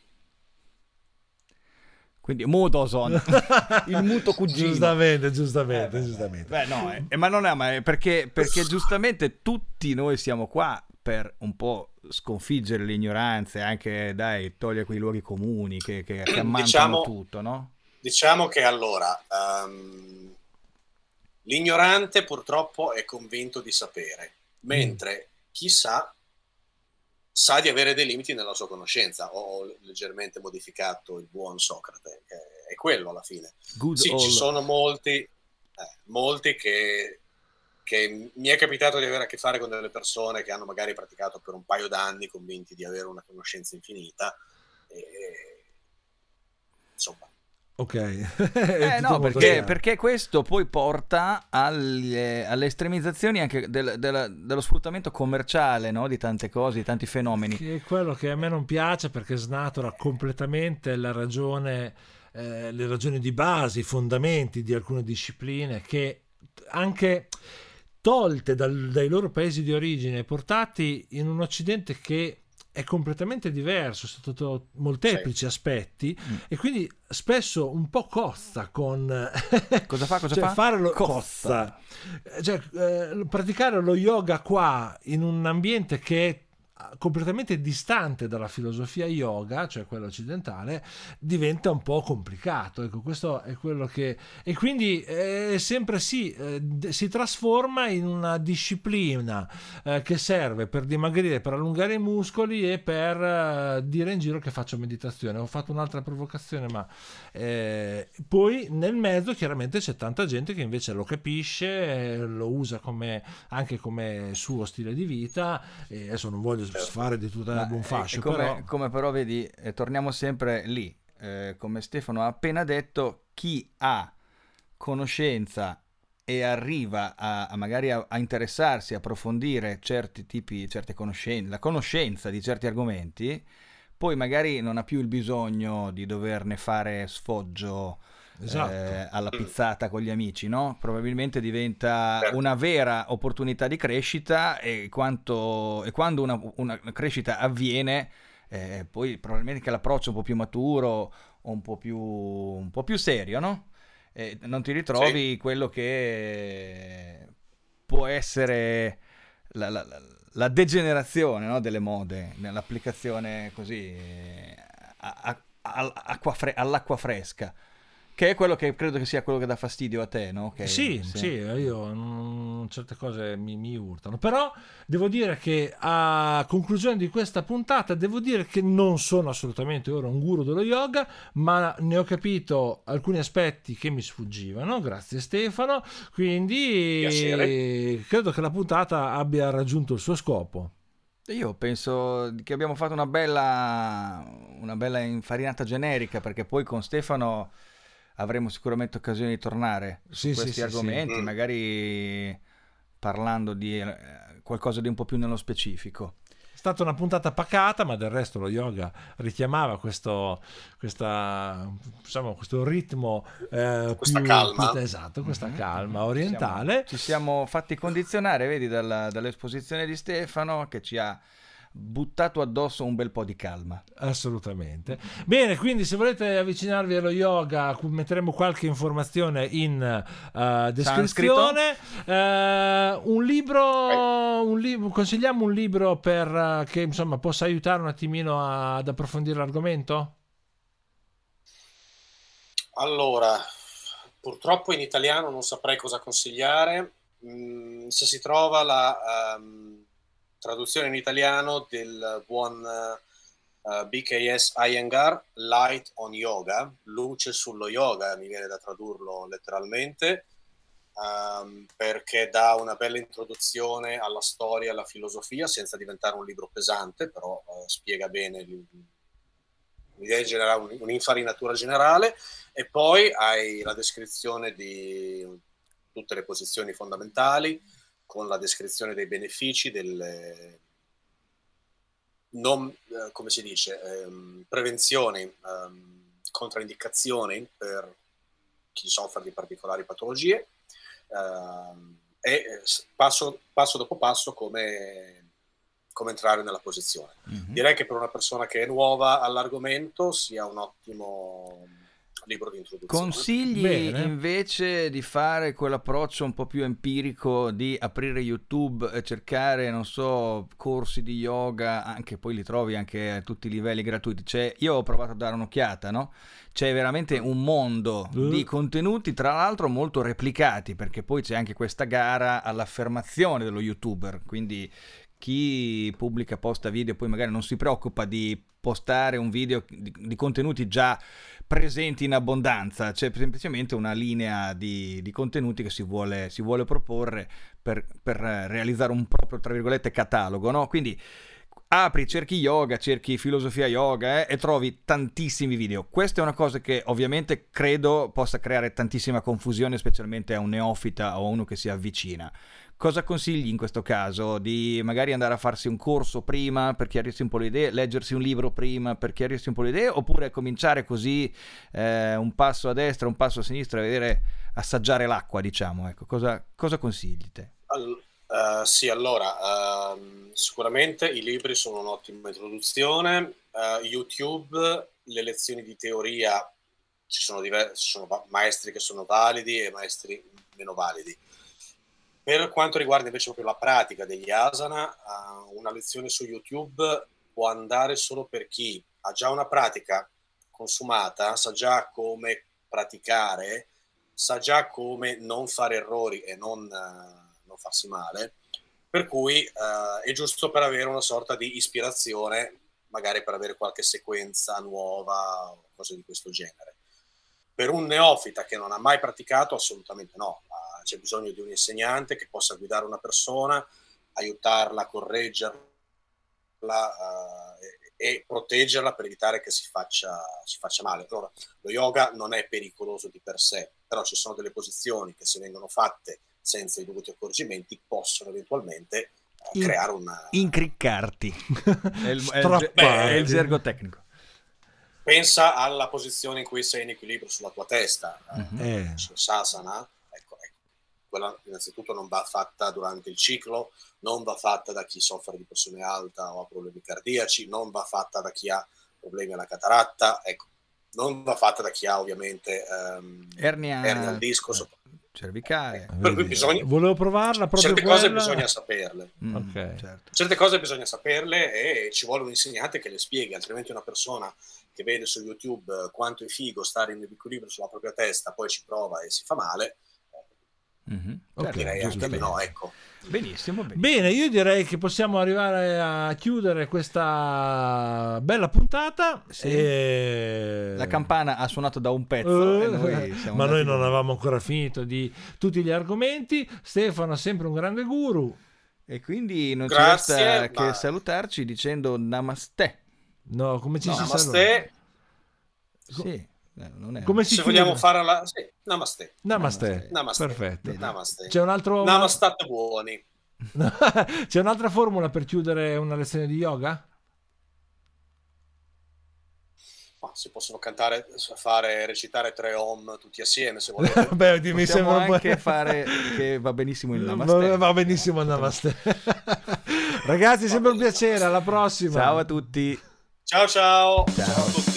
quindi Mutoson, il muto cugino. Giustamente, giustamente, eh, giustamente. Beh, no, eh, ma non è, ma è perché, perché giustamente tutti noi siamo qua per un po' sconfiggere l'ignoranza e anche, dai, togliere quei luoghi comuni che, che, che ammantano diciamo, tutto, no? Diciamo che allora, um, l'ignorante purtroppo è convinto di sapere, mentre mm. chi sa sa di avere dei limiti nella sua conoscenza. Ho leggermente modificato il buon Socrate, è quello alla fine. Good sì, all. ci sono molti, eh, molti che, che, mi è capitato di avere a che fare con delle persone che hanno magari praticato per un paio d'anni, convinti di avere una conoscenza infinita. E, insomma, Ok, eh, no, perché, perché, questo poi porta alle, alle estremizzazioni anche del, del, dello sfruttamento commerciale no? di tante cose, di tanti fenomeni. Che è quello che a me non piace perché snatura completamente la ragione, eh, le ragioni di base, i fondamenti di alcune discipline che anche tolte dal, dai loro paesi di origine e portati in un Occidente che è completamente diverso sotto molteplici sì. aspetti mm. e quindi spesso un po' cozza con cosa fa cosa cioè, fa fare lo cozza, cozza. Cioè, eh, praticare lo yoga qua in un ambiente che è completamente distante dalla filosofia yoga, cioè quella occidentale, diventa un po' complicato. Ecco, questo è quello che. E quindi eh, sempre sì, eh, si trasforma in una disciplina eh, che serve per dimagrire, per allungare i muscoli e per eh, dire in giro che faccio meditazione. Ho fatto un'altra provocazione, ma poi nel mezzo chiaramente c'è tanta gente che invece lo capisce, lo usa come, anche come suo stile di vita. E adesso non voglio certo. fare di tutta la buon fascio. Come però... come però vedi, eh, torniamo sempre lì, eh, come Stefano ha appena detto, chi ha conoscenza e arriva a, a magari a, a, interessarsi, a approfondire certi tipi, certe conoscenze, la conoscenza di certi argomenti, poi magari non ha più il bisogno di doverne fare sfoggio esatto. eh, alla pizzata con gli amici, no? Probabilmente diventa certo. una vera opportunità di crescita e, quanto, e quando una, una, crescita avviene, eh, poi probabilmente che l'approccio un po' più maturo o un po' più, un po più serio, no? Eh, non ti ritrovi sì. quello che può essere la, la, la degenerazione no? delle mode nell'applicazione così a, a, a, fre- all'acqua fresca. Che è quello che credo che sia quello che dà fastidio a te, no? Che, sì, sì, sì, io non, certe cose mi, mi, urtano. Però devo dire che a conclusione di questa puntata, devo dire che non sono assolutamente ora un guru dello yoga, ma ne ho capito alcuni aspetti che mi sfuggivano. Grazie Stefano. Quindi Piacere. credo che la puntata abbia raggiunto il suo scopo. Io penso che abbiamo fatto una bella, una bella infarinata generica perché poi con Stefano avremo sicuramente occasione di tornare sì, su questi sì, argomenti, sì, magari parlando di eh, qualcosa di un po' più nello specifico. È stata una puntata pacata, ma del resto lo yoga richiamava questo, questa, diciamo, questo ritmo eh, questa più, calma. Più, esatto, questa mm-hmm. calma orientale. Ci siamo, ci siamo fatti condizionare, vedi, dalla, dall'esposizione di Stefano che ci ha buttato addosso un bel po' di calma. Assolutamente. Bene, quindi se volete avvicinarvi allo yoga, metteremo qualche informazione in uh, descrizione. Uh, un, libro, un libro, consigliamo un libro per, uh, che insomma possa aiutare un attimino a, ad approfondire l'argomento? Allora, purtroppo in italiano non saprei cosa consigliare. Mm, se si trova la... Um, traduzione in italiano del buon uh, eh, BKS Iyengar, Light on Yoga, luce sullo yoga, mi viene da tradurlo letteralmente, um, perché dà una bella introduzione alla storia alla filosofia senza diventare un libro pesante, però uh, spiega bene l'idea generale, un'infarinatura generale, e poi hai la descrizione di tutte le posizioni fondamentali, con la descrizione dei benefici, delle non, eh, come si dice, ehm, prevenzioni, ehm, controindicazioni per chi soffre di particolari patologie ehm, e eh, passo, passo, dopo passo come, come entrare nella posizione. Mm-hmm. Direi che per una persona che è nuova all'argomento sia un ottimo libro di introduzione. Consigli Bene. invece di fare quell'approccio un po' più empirico di aprire YouTube e cercare, non so, corsi di yoga, anche poi li trovi anche a tutti i livelli gratuiti. Cioè, io ho provato a dare un'occhiata, no? C'è veramente un mondo uh. di contenuti, tra l'altro molto replicati, perché poi c'è anche questa gara all'affermazione dello youtuber, quindi chi pubblica, posta video, poi magari non si preoccupa di postare un video di, di contenuti già presenti in abbondanza, c'è semplicemente una linea di, di contenuti che si vuole, si vuole proporre per, per, realizzare un proprio, tra virgolette, catalogo, no? Quindi apri, cerchi yoga, cerchi filosofia yoga eh, e trovi tantissimi video. Questa è una cosa che ovviamente credo possa creare tantissima confusione, specialmente a un neofita o a uno che si avvicina. Cosa consigli in questo caso? Di magari andare a farsi un corso prima per chiarirsi un po' le idee, leggersi un libro prima per chiarirsi un po' le idee, oppure cominciare così eh, un passo a destra, un passo a sinistra, vedere, assaggiare l'acqua, diciamo. Ecco, cosa, cosa consigli te? All- uh, sì, allora, uh, sicuramente i libri sono un'ottima introduzione. Uh, YouTube, le lezioni di teoria, ci sono, diversi, ci sono maestri che sono validi e maestri meno validi. Per quanto riguarda invece proprio la pratica degli asana, uh, una lezione su YouTube può andare solo per chi ha già una pratica consumata, sa già come praticare, sa già come non fare errori e non, uh, non farsi male, per cui uh, è giusto per avere una sorta di ispirazione, magari per avere qualche sequenza nuova o cose di questo genere. Per un neofita che non ha mai praticato, assolutamente no. C'è bisogno di un insegnante che possa guidare una persona, aiutarla a correggerla e proteggerla per evitare che si faccia, si faccia male. Allora, lo yoga non è pericoloso di per sé, però ci sono delle posizioni che se vengono fatte senza i dovuti accorgimenti possono eventualmente uh, creare una... Incriccarti. è, il, è, il, beh, è il gergo tecnico. Pensa alla posizione in cui sei in equilibrio sulla tua testa, mm-hmm. eh. sasana, ecco, ecco, quella innanzitutto non va fatta durante il ciclo, non va fatta da chi soffre di pressione alta o ha problemi cardiaci, non va fatta da chi ha problemi alla cataratta, ecco, non va fatta da chi ha ovviamente um, ernia, ernia al disco, cervicale. Per cui bisogna, Volevo provarla proprio Certe quella... cose bisogna saperle. Mm, Ok. certo. Certe cose bisogna saperle e ci vuole un insegnante che le spieghi, altrimenti una persona che vede su YouTube eh, quanto è figo stare in equilibrio sulla propria testa, poi ci prova e si fa male, Mhm, Ok, direi anche di no, ecco. Benissimo, benissimo. Bene, io direi che possiamo arrivare a chiudere questa bella puntata. Sì. E- La campana ha suonato da un pezzo e noi ma noi non via. avevamo ancora finito di tutti gli argomenti. Stefano è sempre un grande guru. E quindi non Grazie, ci resta che ma- salutarci dicendo namaste. No, come ci si saluta? Namaste, Sì, eh, non è... Come si se vogliamo fare la... Sì, namaste. Namaste. Namaste. Perfetto. Namaste. C'è un altro Namastate buoni. C'è un'altra formula per chiudere una lezione di yoga? Ma si possono cantare, fare, recitare tre om tutti assieme se volete. Beh, mi Possiamo sembra un po'- anche fare che va benissimo il namaste. Va, va benissimo il namaste. Ragazzi, è sempre un piacere. Alla prossima. Ciao a tutti. Ciao ciao. Ciao. ciao a tutti.